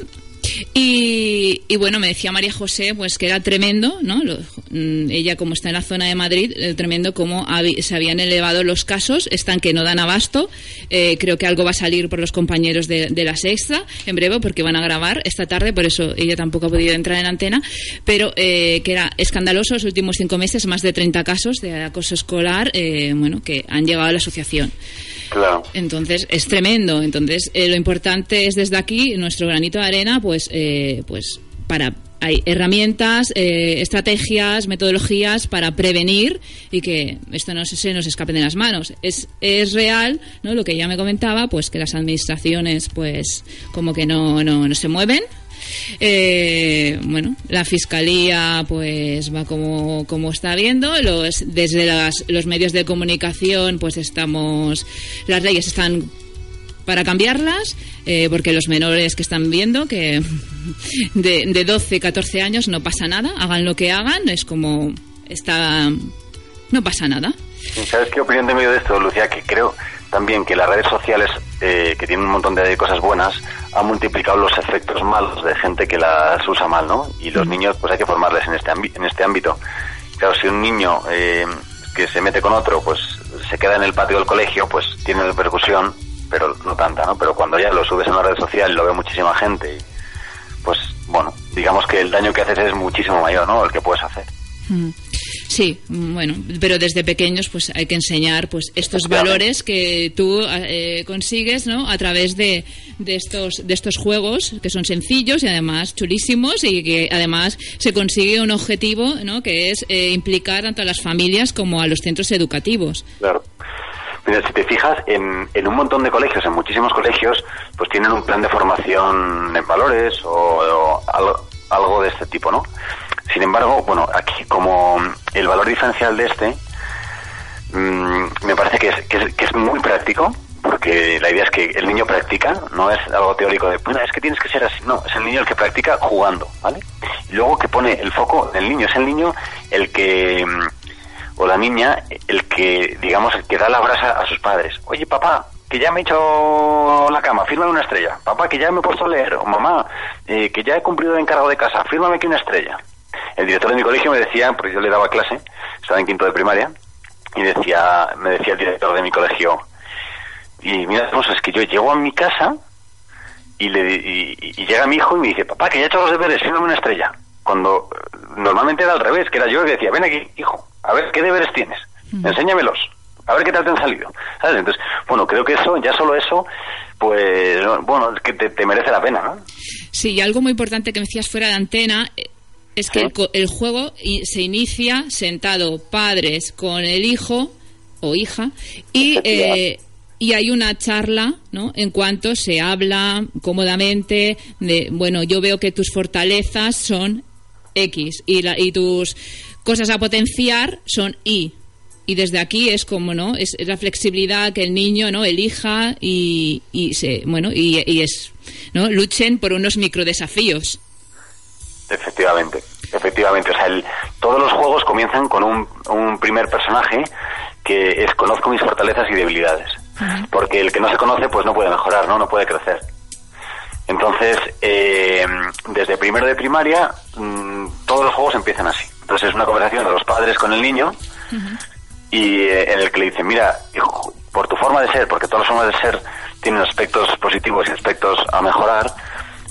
y, bueno, me decía María José pues que era tremendo, ¿no? Mm, ella como está en la zona de Madrid, eh, tremendo cómo se habían elevado los casos, están que no dan abasto. Eh, creo que algo va a salir por los compañeros de, la sexta en breve porque van a grabar esta tarde, por eso ella tampoco ha podido entrar en antena, pero eh, que era escandaloso los últimos cinco meses, más de 30 casos de acoso escolar, bueno, que han llegado a la asociación. Entonces es tremendo. Entonces lo importante es desde aquí nuestro granito de arena, pues eh, pues para hay herramientas, eh, estrategias, metodologías para prevenir y que esto no se, nos escape de las manos. Es, es real, ¿no? Lo que ya me comentaba, pues que las administraciones, pues, como que no, no, no se mueven Eh, bueno, la fiscalía pues va como, como está viendo. Los, desde los medios de comunicación pues estamos, las leyes están para cambiarlas, eh, porque los menores que están viendo que de, de 12, 14 años no pasa nada, hagan lo que hagan, es como está no pasa nada. ¿Sabes qué opinión tengo de esto, Lucía? Que creo también que las redes sociales, eh, que tienen un montón de cosas buenas, han multiplicado los efectos malos de gente que las usa mal, ¿no? Y los mm. niños, pues hay que formarles en este, en este ámbito. Claro, si un niño eh, que se mete con otro, pues se queda en el patio del colegio, pues tiene repercusión, pero no tanta, ¿no? Pero cuando ya lo subes en la red social y lo ve muchísima gente, pues bueno, digamos que el daño que haces es muchísimo mayor, ¿no? El que puedes hacer. Mm. Sí, bueno, pero desde pequeños pues hay que enseñar pues estos valores que tú eh, consigues, ¿no? A través de, de estos de estos juegos que son sencillos y además chulísimos y que además se consigue un objetivo, ¿no? Que es eh, implicar tanto a las familias como a los centros educativos. Claro. Mira, si te fijas, en, en, un montón de colegios, en muchísimos colegios, pues tienen un plan de formación en valores o, algo, algo, de este tipo, ¿no? Sin embargo, bueno, aquí como el valor diferencial de este mm, me parece que es, que es, muy práctico, porque la idea es que el niño practica, no es algo teórico de, bueno, es que tienes que ser así, no, es el niño el que practica jugando, ¿vale? Y luego que pone el foco del niño, es el niño el que, mm, o la niña, el que, digamos, el que da la brasa a sus padres. Oye, papá, que ya me he hecho la cama, fírmame una estrella. Papá, que ya me he puesto a leer. O mamá, eh, que ya he cumplido el encargo de casa, fírmame aquí una estrella el director de mi colegio me decía, porque yo le daba clase, estaba en quinto de primaria, y decía, me decía el director de mi colegio, y mira, pues es que yo llego a mi casa y, le, y, llega mi hijo y me dice, papá, que ya he hecho los deberes, fírmame una estrella. Cuando eh, normalmente era al revés, que era yo que decía, ven aquí, hijo, a ver qué deberes tienes, enséñamelos, a ver qué tal te han salido. ¿Sabes? Entonces, bueno, creo que eso, ya solo eso, pues, bueno, es que te, te merece la pena, ¿no? Sí, y algo muy importante que me decías fuera de antena es que el, juego se inicia sentado padres con el hijo o hija y, eh, y hay una charla, ¿no? En cuanto se habla cómodamente de, bueno, yo veo que tus fortalezas son X y, la, y tus cosas a potenciar son Y. Y desde aquí es como, ¿no? Es, la flexibilidad que el niño, ¿no? Elija y, y se, bueno, y, y es, ¿no? Luchen por unos microdesafíos. Efectivamente, efectivamente. O sea, todos los juegos comienzan con un, un, primer personaje que es conozco mis fortalezas y debilidades. Porque el que no se conoce, pues no puede mejorar, ¿no? No puede crecer. Entonces, eh, desde primero de primaria, mm, todos los juegos empiezan así. Entonces es una conversación de los padres con el niño y eh, en el que le dicen, mira, hijo, por tu forma de ser, porque todas las formas de ser tienen aspectos positivos y aspectos a mejorar,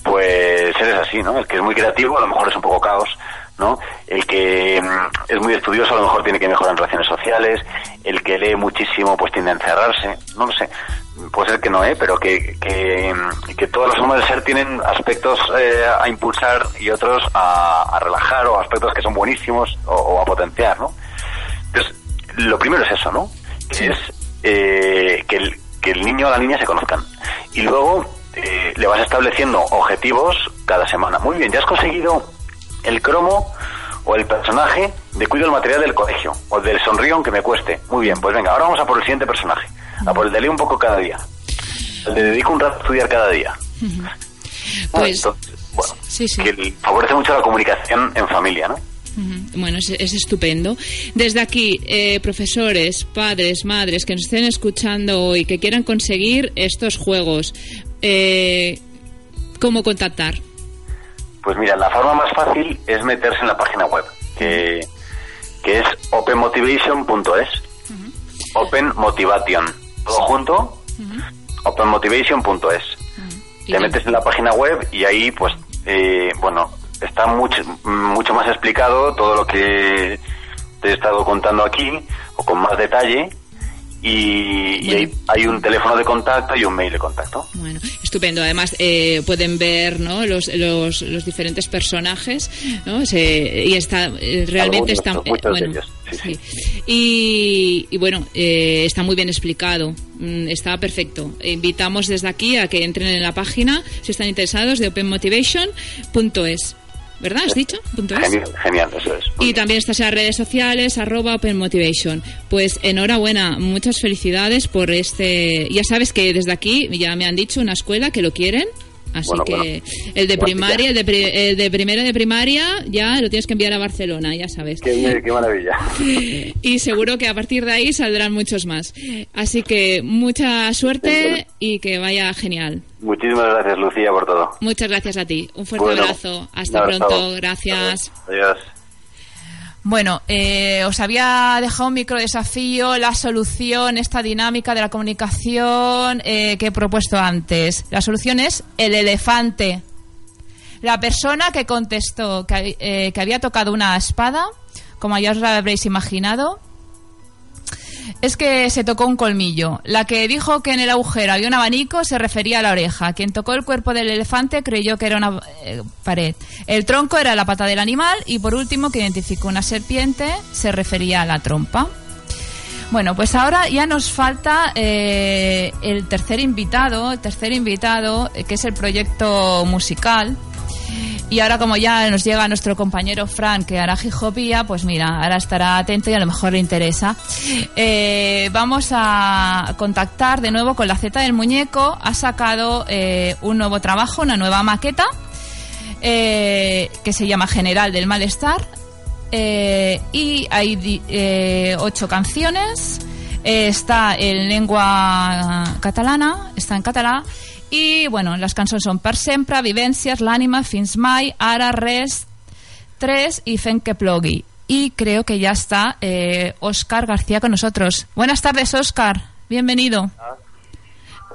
pues eres así, ¿no? El que es muy creativo a lo mejor es un poco caos, ¿no? El que mm, es muy estudioso a lo mejor tiene que mejorar en relaciones sociales, el que lee muchísimo pues tiende a encerrarse, no lo sé, puede ser que no, ¿eh? Pero que, que, mm, que todas las formas ser tienen aspectos eh, a impulsar y otros a, relajar o aspectos que son buenísimos o, a potenciar, ¿no? Entonces, lo primero es eso, ¿no? Que es eh, que, el, que el niño o la niña se conozcan. Y luego eh, le vas estableciendo objetivos cada semana. Muy bien, ya has conseguido el cromo o el personaje de cuido el material del colegio o del sonrío aunque me cueste. Muy bien, pues venga, ahora vamos a por el siguiente personaje. A por el de leer un poco cada día. El de dedico un rato a estudiar cada día. Pues, bueno, que favorece mucho la comunicación en familia, ¿no? Bueno, es, es, estupendo. Desde aquí, eh, profesores, padres, madres que nos estén escuchando hoy, que quieran conseguir estos juegos, eh, ¿cómo contactar? Pues mira, la forma más fácil es meterse en la página web, que, que es openmotivation.es. Open Motivation. Todo junto. Openmotivation.es. Te metes en la página web y ahí, pues, eh, bueno, está mucho, mucho más explicado todo lo que te he estado contando aquí, o con más detalle y, hay, un teléfono de contacto y un mail de contacto. Bueno, estupendo. Además, eh, pueden ver ¿no? los, los, los diferentes personajes ¿no? y está eh, realmente están. Eh, bueno, sí. Y, bueno, eh, está muy bien explicado, mm, está perfecto. Invitamos desde aquí a que entren en la página, si están interesados, de openmotivation.es. ¿verdad? ¿Has dicho? Genial, eso es. y también estás en las redes sociales, arroba Open Motivation. Pues enhorabuena, muchas felicidades por este... Ya sabes que desde aquí ya me han dicho una escuela que lo quieren Así que el de primaria, el de, el de primero de primaria, ya lo tienes que enviar a Barcelona, ya sabes. Qué, qué, maravilla. Y seguro que a partir de ahí saldrán muchos más. Así que mucha suerte y que vaya genial. Muchísimas gracias, Lucía, por todo. Muchas gracias a ti. Un fuerte abrazo. Hasta pronto. Gracias. Adiós. Bueno, eh, os había dejado un micro desafío, la solución, esta dinámica de la comunicación eh, que he propuesto antes. La solución es el elefante. La persona que contestó que, eh, había tocado una espada, como ya os habréis imaginado, es que se tocó un colmillo. La que dijo que en el agujero había un abanico se refería a la oreja. Quien tocó el cuerpo del elefante creyó que era una eh, pared. El tronco era la pata del animal y por último que identificó una serpiente se refería a la trompa. Bueno, pues ahora ya nos falta eh, el tercer invitado, el tercer invitado, eh, que es el proyecto musical y ahora como ya nos llega nuestro compañero Fran que hará jijopía, pues mira, ahora estará atento y a lo mejor le interesa. Eh, vamos a contactar de nuevo con la Z del Muñeco. Ha sacado eh, un nuevo trabajo, una nueva maqueta eh, que se llama General del Malestar. y hay ocho canciones. está en lengua catalana, está en catalán i, bueno, les cançons són Per sempre, Vivències, L'ànima, Fins mai, Ara, Res, Tres i Fent que plogui. Y creo que ya está eh, Oscar García con nosotros. Buenas tardes, Oscar. Bienvenido.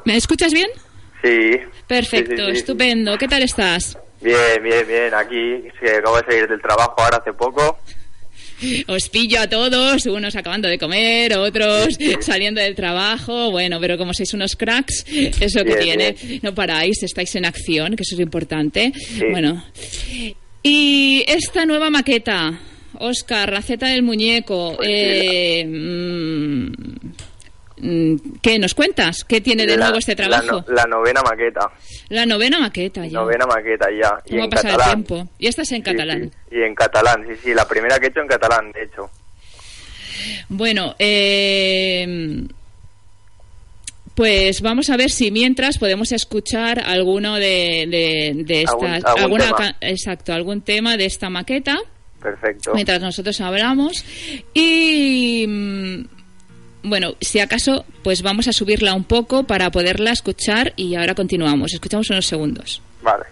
¿Me escuchas bien? Sí. Perfecto, Sí, sí, sí, estupendo. ¿Qué tal estás? Bien, bien, bien. Aquí sí, acabo de salir del trabajo ahora hace poco. Os pillo a todos, unos acabando de comer, otros saliendo del trabajo. Bueno, pero como sois unos cracks, eso que Bien, tiene. bien. No paráis, estáis en acción, que eso es importante. Bueno. Y esta nueva maqueta, Oscar, la Z del muñeco, Pues eh, mm, ¿qué nos cuentas? ¿Qué tiene de La- nuevo este trabajo? La, no- la novena maqueta. La novena maqueta ya. Novena maqueta ya. Y ¿Cómo en pasa el catalán. tiempo? Y esta es en Sí, catalán. sí. Y en catalán, sí, sí. La primera que he hecho en catalán, de hecho. Bueno, eh, pues vamos a ver si mientras podemos escuchar alguno de, de, de Algún- estas, algún alguna tema. ca- exacto, algún tema de esta maqueta Perfecto. mientras nosotros hablamos y mm, bueno, si acaso, pues vamos a subirla un poco para poderla escuchar y ahora continuamos. Escuchamos unos segundos. Vale.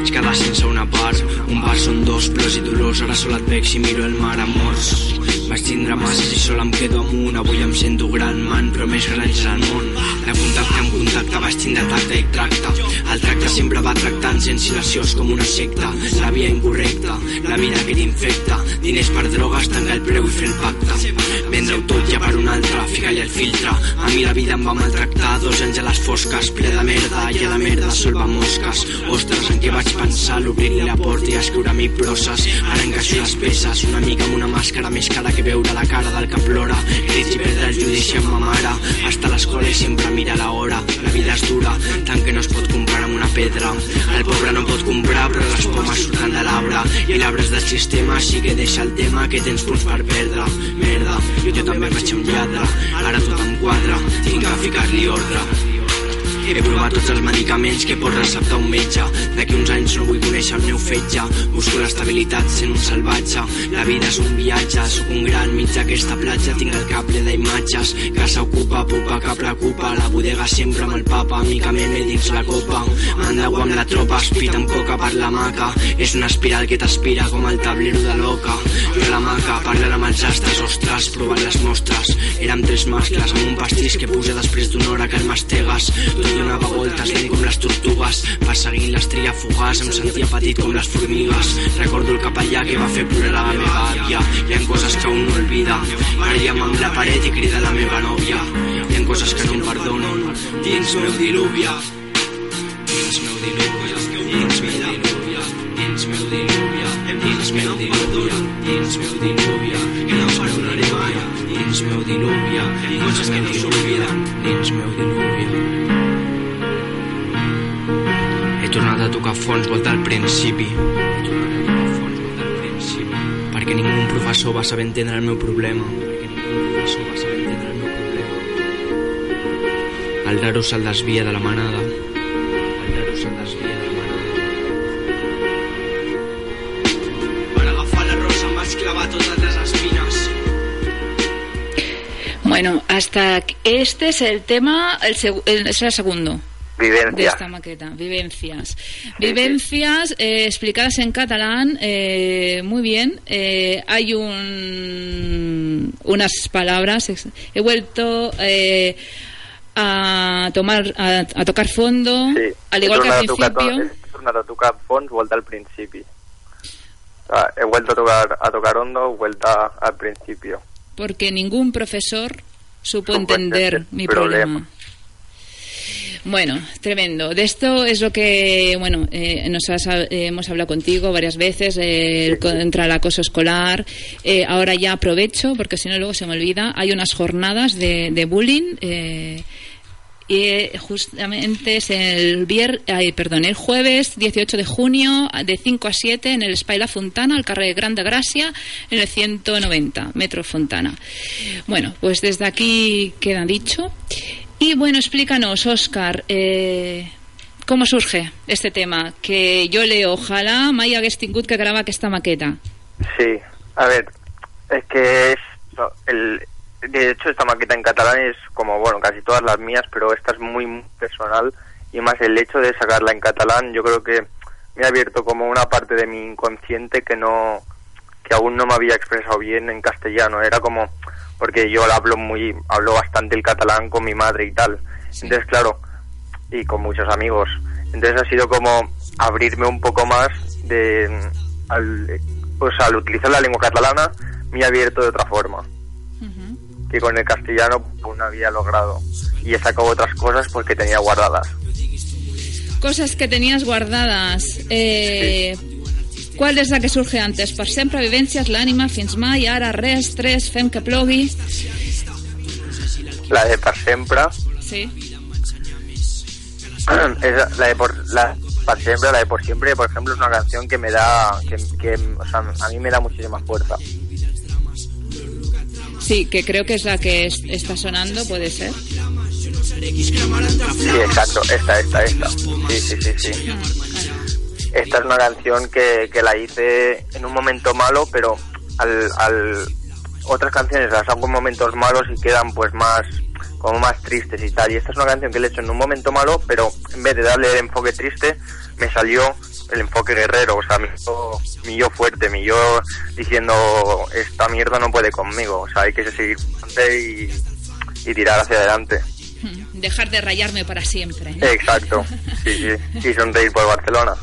Vaig quedar sense una part. Un part són dos, plors i dolors. Ara sol et veig si miro el mar amors. Vaig tindre masses i sol em quedo amb un. Avui em sento gran man, però més gran és el món. De contacte en contacte vaig tindre tacte i tracte. El tracte sempre va tractant sent silenciós com una secta. La via incorrecta, la vida que t'infecta. Diners per drogues, tancar el preu i fer el pacte. Vendre-ho tot ja per un altre, ficar-hi el filtre. A mi la vida em va maltractar, dos anys a les fosques, ple de merda, i a la merda sol va mosques. Ostres, en què vaig pensar? L'obrir-li la porta i escriure-m'hi proses. Ara encaixo les peces, una mica amb una màscara més cara que veure la cara del que plora. Crits i perdre el judici amb ma mare. Està a l'escola i sempre mira l'hora. La vida és dura, tant que no es pot comprar amb una pedra. El pobre no pot comprar, però les pomes surten de l'arbre. I l'arbre és del sistema, sí que deixa el tema que tens punts per perdre. Merda, jo també vaig amb lladre. Ara tot em quadra, tinc que ficar-li ordre. He provat tots els medicaments que pot receptar un metge. D'aquí uns anys no vull conèixer el meu fetge. Busco l'estabilitat sent un salvatge. La vida és un viatge, sóc un gran mig d'aquesta platja. Tinc el cap ple d'imatges. Casa ocupa, pupa que preocupa. La bodega sempre amb el papa, amicament me dins la copa. Mandau amb la tropa, espit amb coca per la maca. És una espiral que t'aspira com el tablero de l'oca. Jo la maca, parlant amb els astres, ostres, provant les mostres. Érem tres mascles amb un pastís que puja després d'una hora que el mastegues. Tot donava voltes lent com les tortugues perseguint l'estrella fugaç em sentia petit com les formigues. Recordo el capellà que va fer plorar la meva àvia. Hi ha coses que un no olvida parèiem amb la paret i crida la meva nòvia. Hi ha coses que no em perdonen. Dins meu diluvia dins meu diluvia dins meu diluvia dins meu diluvia dins meu diluvia dins meu diluvia que no perdonaré mai. Dins meu diluvia coses que no s'obliden dins meu diluvia tornat a tocar fons volta al principi. Perquè ningú professor va saber entendre el meu problema. El raro se'l desvia de la manada. El raro se'l desvia de la manada. Per agafar la rosa em vaig clavar totes Bueno, hasta este es el tema, el, seg- el- es el segundo. De Vivencias. esta maqueta, vivencias. Vivencias eh, explicadas en catalán, eh, muy bien. Eh, hay un, unas palabras. He vuelto eh, a tomar, a, a tocar fondo, Sí. al igual que al principio. He tornat a tocar fons, vuelta al principi. O sea, he vuelto a tocar, a tocar hondo, vuelta al principio. porque ningún profesor supo entender mi problema. problema. Bueno, tremendo. De esto es lo que, bueno, eh, nos has- eh, hemos hablado contigo varias veces eh, el contra el acoso escolar. Eh, ahora ya aprovecho, porque si no luego se me olvida. Hay unas jornadas de, de bullying. eh, y justamente es el vier, ay, perdón, el jueves 18 de junio de 5 a 7 en el Espai La Fontana, al carrer Grande Gracia, en el 190, Metro Fontana. Bueno, pues desde aquí queda dicho. Y bueno, explícanos, Óscar, eh, ¿cómo surge este tema? Que yo leo, ojalá mai hagués tingut que gravar aquesta maqueta. Sí, a ver, es que es el de hecho esta maqueta en catalán es como bueno casi todas las mías, pero esta es muy personal y más el hecho de sacarla en catalán, yo creo que me ha abierto como una parte de mi inconsciente que no que aún no me había expresado bien en castellano, era como porque yo hablo muy hablo bastante el catalán con mi madre y tal. Entonces, claro, y con muchos amigos. Entonces ha sido como abrirme un poco más de al, pues al utilizar la lengua catalana me ha abierto de otra forma que con el castellano pues, no había logrado y he sacado otras cosas pues que tenía guardadas. Cosas que tenías guardadas. Eh, ¿Cuál és la que surge antes? Per sempre, vivències, l'ànima, fins mai, ara, res, tres, fem que plogui... La de para siempre, Sí. es la de por la para siempre, la de por siempre, por ejemplo, es una canción que me da que, que o sea, a mí me da muchísima fuerza. Sí, que creo que es la que es- está sonando, puede ser. Sí, exacto, esta, esta, esta. Sí, sí, sí, sí. Esta es una canción que, que la hice en un momento malo, pero al, al otras canciones las hago en momentos malos y quedan pues más como más tristes y tal. Y esta es una canción que le he hecho en un momento malo, pero en vez de darle el enfoque triste, me salió el enfoque guerrero, o sea, mi yo, mi yo fuerte, mi yo diciendo esta mierda no puede conmigo, o sea, hay que seguir y, y tirar hacia adelante. Dejar de rayarme para siempre. Exacto, sí, sí. Y sonreír por Barcelona.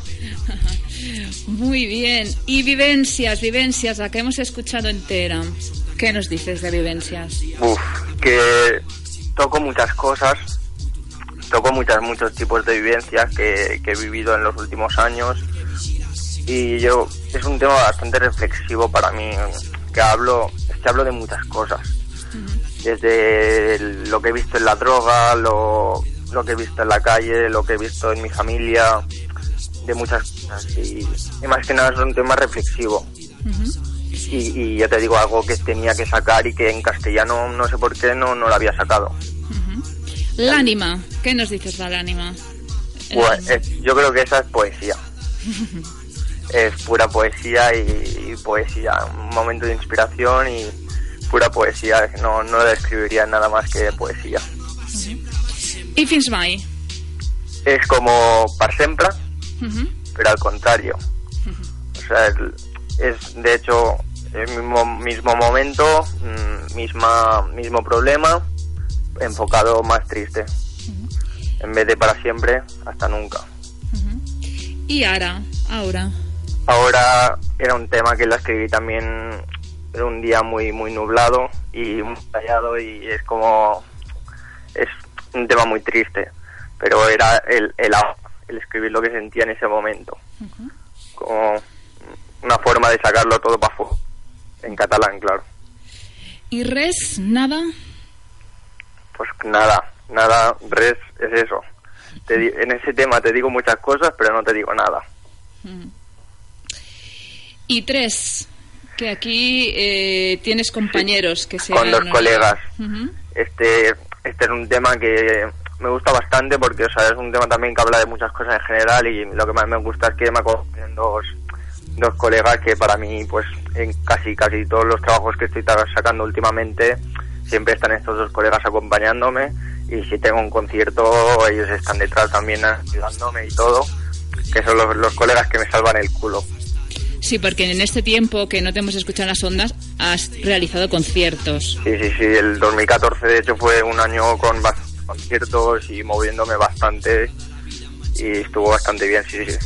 Muy bien. Y vivencias, vivencias, la que hemos escuchado entera. ¿Qué nos dices de vivencias? Uf, que toco muchas cosas, toco muchas, muchos tipos de vivencias que, que he vivido en los últimos años y yo es un tema bastante reflexivo para mí, que hablo, es que hablo de muchas cosas, desde el- lo que he visto en la droga, lo, lo que he visto en la calle, lo que he visto en mi familia, de muchas y, y más que nada es un tema reflexivo. Y, y ya te digo algo que tenía que sacar y que en castellano no sé por qué no, no lo había sacado. L'ànima. ¿Qué nos dices de l'ànima? Pues, eh, yo creo que esa es poesía. es pura poesía y, y poesía, un momento de inspiración y pura poesía. No, no describiría nada más que poesía. I fins mai. Es como para siempre, Mhm. Pero al contrario. O sea, el- es de hecho el mismo, mismo momento, mm, misma, mismo problema, enfocado más triste. en vez de para siempre, hasta nunca. ¿Y ahora? Ahora. Ahora era un tema que la escribí también un día muy muy nublado y muy callado y es como es un tema muy triste, pero era el el, el escribir lo que sentía en ese momento. Como una forma de sacarlo todo para afuera en catalán, claro. ¿Y res nada? Pues nada, nada, res es eso. en ese tema te digo muchas cosas, pero no te digo nada. Y tres, que aquí eh, tienes compañeros que se con dos colegas. Este este es un tema que me gusta bastante porque o sea, es un tema también que habla de muchas cosas en general y lo que más me gusta es que me acompañan dos, dos colegas que para mí pues en casi casi todos los trabajos que estoy sacando últimamente siempre están estos dos colegas acompañándome y si tengo un concierto ellos están detrás también ayudándome y todo que son los, los colegas que me salvan el culo Sí, porque en este tiempo que no te hemos escuchado las ondas, has realizado conciertos. Sí, sí, sí. El 2014, de hecho, fue un año con conciertos y moviéndome bastante. Y estuvo bastante bien, sí, sí.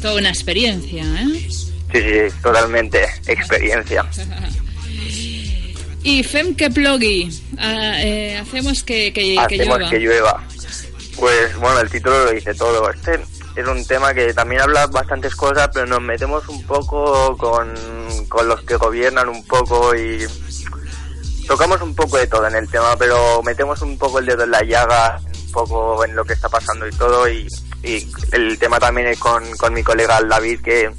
Toda una experiencia, ¿eh? Sí, sí, totalmente. Experiencia. y Fem que plogui. Ah, eh, hacemos que, que, hacemos que llueva. Pues bueno, el título lo dice todo. Este es un tema que también habla bastantes cosas, pero nos metemos un poco con, con los que gobiernan un poco y tocamos un poco de todo en el tema, pero metemos un poco el dedo en la llaga, un poco en lo que está pasando y todo, y, y el tema también es con, con mi colega David, que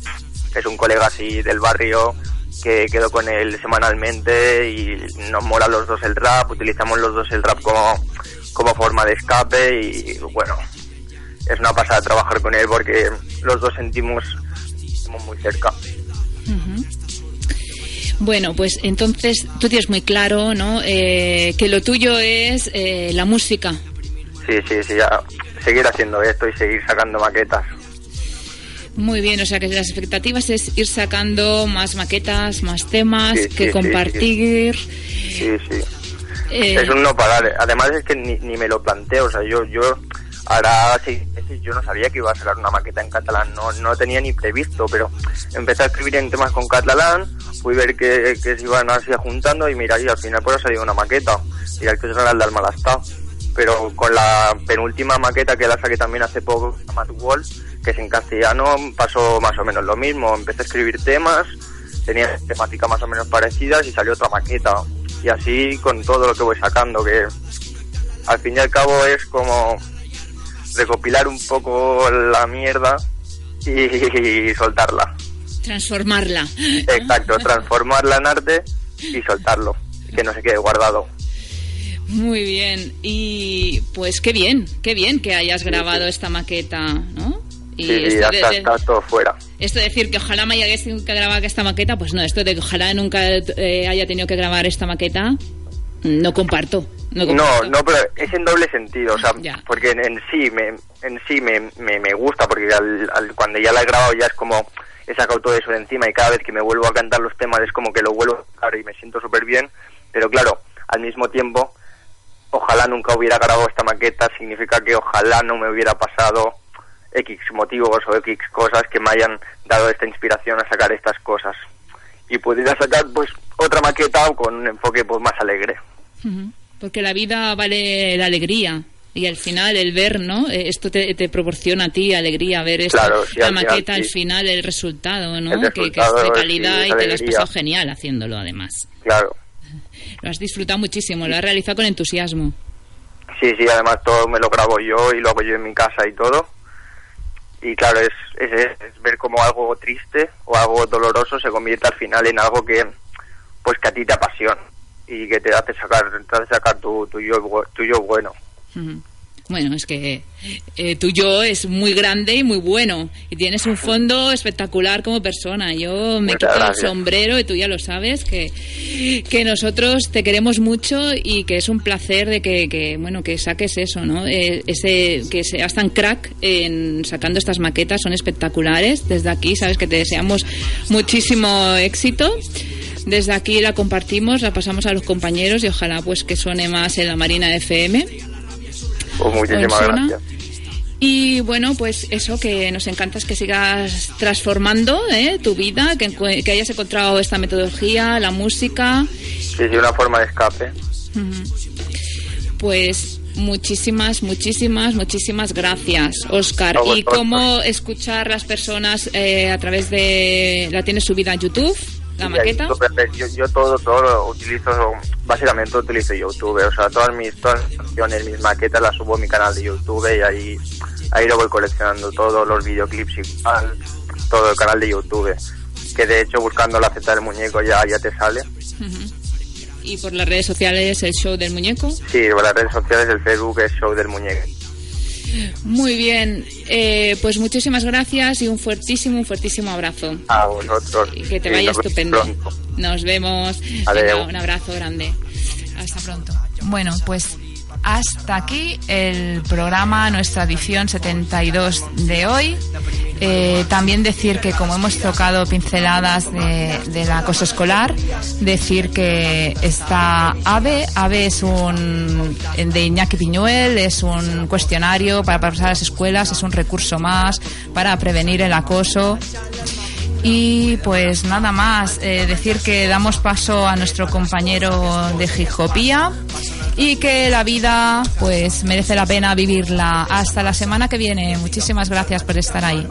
es un colega así del barrio, que quedo con él semanalmente y nos mola los dos el rap, utilizamos los dos el rap como, como forma de escape y bueno, es una pasada trabajar con él porque los dos sentimos muy cerca. Bueno, pues entonces tú tienes muy claro, ¿no? Eh, que lo tuyo es eh, la música. Sí, sí, sí, ya. seguir haciendo esto y seguir sacando maquetas. Muy bien, o sea que las expectativas es ir sacando más maquetas, más temas, que compartir. Sí, sí. Eh, es un no parar. Además es que ni, ni me lo planteo, o sea, yo, yo ahora seis meses yo no sabía que iba a sacar una maqueta en catalán, no, no tenía ni previsto, pero empecé a escribir en temas con catalán, fui ver que, que se iban así juntando y mira, y al final pues ha salido una maqueta, y el que es el del Malastado. Pero con la penúltima maqueta que la saqué también hace poco, Matt Wall, que es en castellano, pasó más o menos lo mismo. Empecé a escribir temas, tenía temáticas más o menos parecidas y salió otra maqueta. Y así con todo lo que voy sacando, que al fin y al cabo es como recopilar un poco la mierda y, soltarla. Transformarla. Exacto, transformarla en arte y soltarlo, que no se quede guardado. Muy bien, y pues qué bien, qué bien que hayas grabado esta maqueta, ¿no? Y sí, ya está, todo fuera. Esto de decir que ojalá me haya tenido que grabar esta maqueta, pues no, esto de que ojalá nunca eh, haya tenido que grabar esta maqueta, no comparto. No, no, pero es en doble sentido, o sea, porque en, sí me en sí me, me, gusta, porque cuando ya la he grabado ya es como he sacado todo eso de encima y cada vez que me vuelvo a cantar los temas es como que lo vuelvo a cantar y me siento súper bien, pero claro, al mismo tiempo, ojalá nunca hubiera grabado esta maqueta, significa que ojalá no me hubiera pasado X motivos o X cosas que me hayan dado esta inspiración a sacar estas cosas. Y pudiera sacar pues otra maqueta con un enfoque pues más alegre porque la vida vale la alegría. Y al final el ver, ¿no? Eh, esto te, proporciona a ti alegría, ver esto, la maqueta, al final, el resultado, ¿no? que, es de calidad y te lo has pasado genial haciéndolo, además. Claro. Lo has disfrutado muchísimo, lo has realizado con entusiasmo. Sí, sí, además todo me lo grabo yo y lo hago yo en mi casa y todo. Y claro, es, es, es ver cómo algo triste o algo doloroso se convierte al final en algo que, pues que a ti te apasiona y que te hace sacar, te hace sacar tu, tu, yo, bueno. Bueno, es que eh, tu yo es muy grande y muy bueno y tienes un fondo espectacular como persona. Yo me quito el sombrero y tú ya lo sabes que, que nosotros te queremos mucho y que es un placer de que, que bueno que saques eso, ¿no? Eh, ese que seas tan crack en sacando estas maquetas son espectaculares. Desde aquí sabes que te deseamos muchísimo éxito desde aquí la compartimos, la pasamos a los compañeros y ojalá pues que suene más en la Marina FM. Pues muchísimas gracias. Y bueno, pues eso, que nos encanta es que sigas transformando ¿eh? tu vida, que, que, hayas encontrado esta metodología, la música. Sí, sí, una forma de escape. Pues muchísimas, muchísimas, muchísimas gracias, Oscar. ¿Y cómo escuchar las personas eh, a través de... ¿La tienes subida en YouTube? ¿La maqueta? yo, todo, todo utilizo, básicamente utilizo YouTube, o sea, todas mis, todas canciones, mis maquetas las subo a mi canal de YouTube y ahí, ahí lo voy coleccionando, todos los videoclips igual, todo el canal de YouTube, que de hecho buscando la Z del muñeco ya, ya te sale. ¿Y por las redes sociales el show del muñeco? Sí, por las redes sociales el Facebook es show del muñeco. Muy bien, eh, pues muchísimas gracias y un fuertísimo, un fuertísimo abrazo. A vosotros. Y que te vaya estupendo. Nos vemos. un abrazo grande. Hasta pronto. Bueno, pues hasta aquí el programa, nuestra edición 72 de hoy. Eh, también decir que como hemos tocado pinceladas de, del acoso escolar, decir que está AVE, AVE es un de Iñaki Piñuel, es un cuestionario para pasar a las escuelas, es un recurso más para prevenir el acoso. Y pues nada más, eh, decir que damos paso a nuestro compañero de Gijopía y que la vida pues merece la pena vivirla. Hasta la semana que viene. Muchísimas gracias por estar ahí.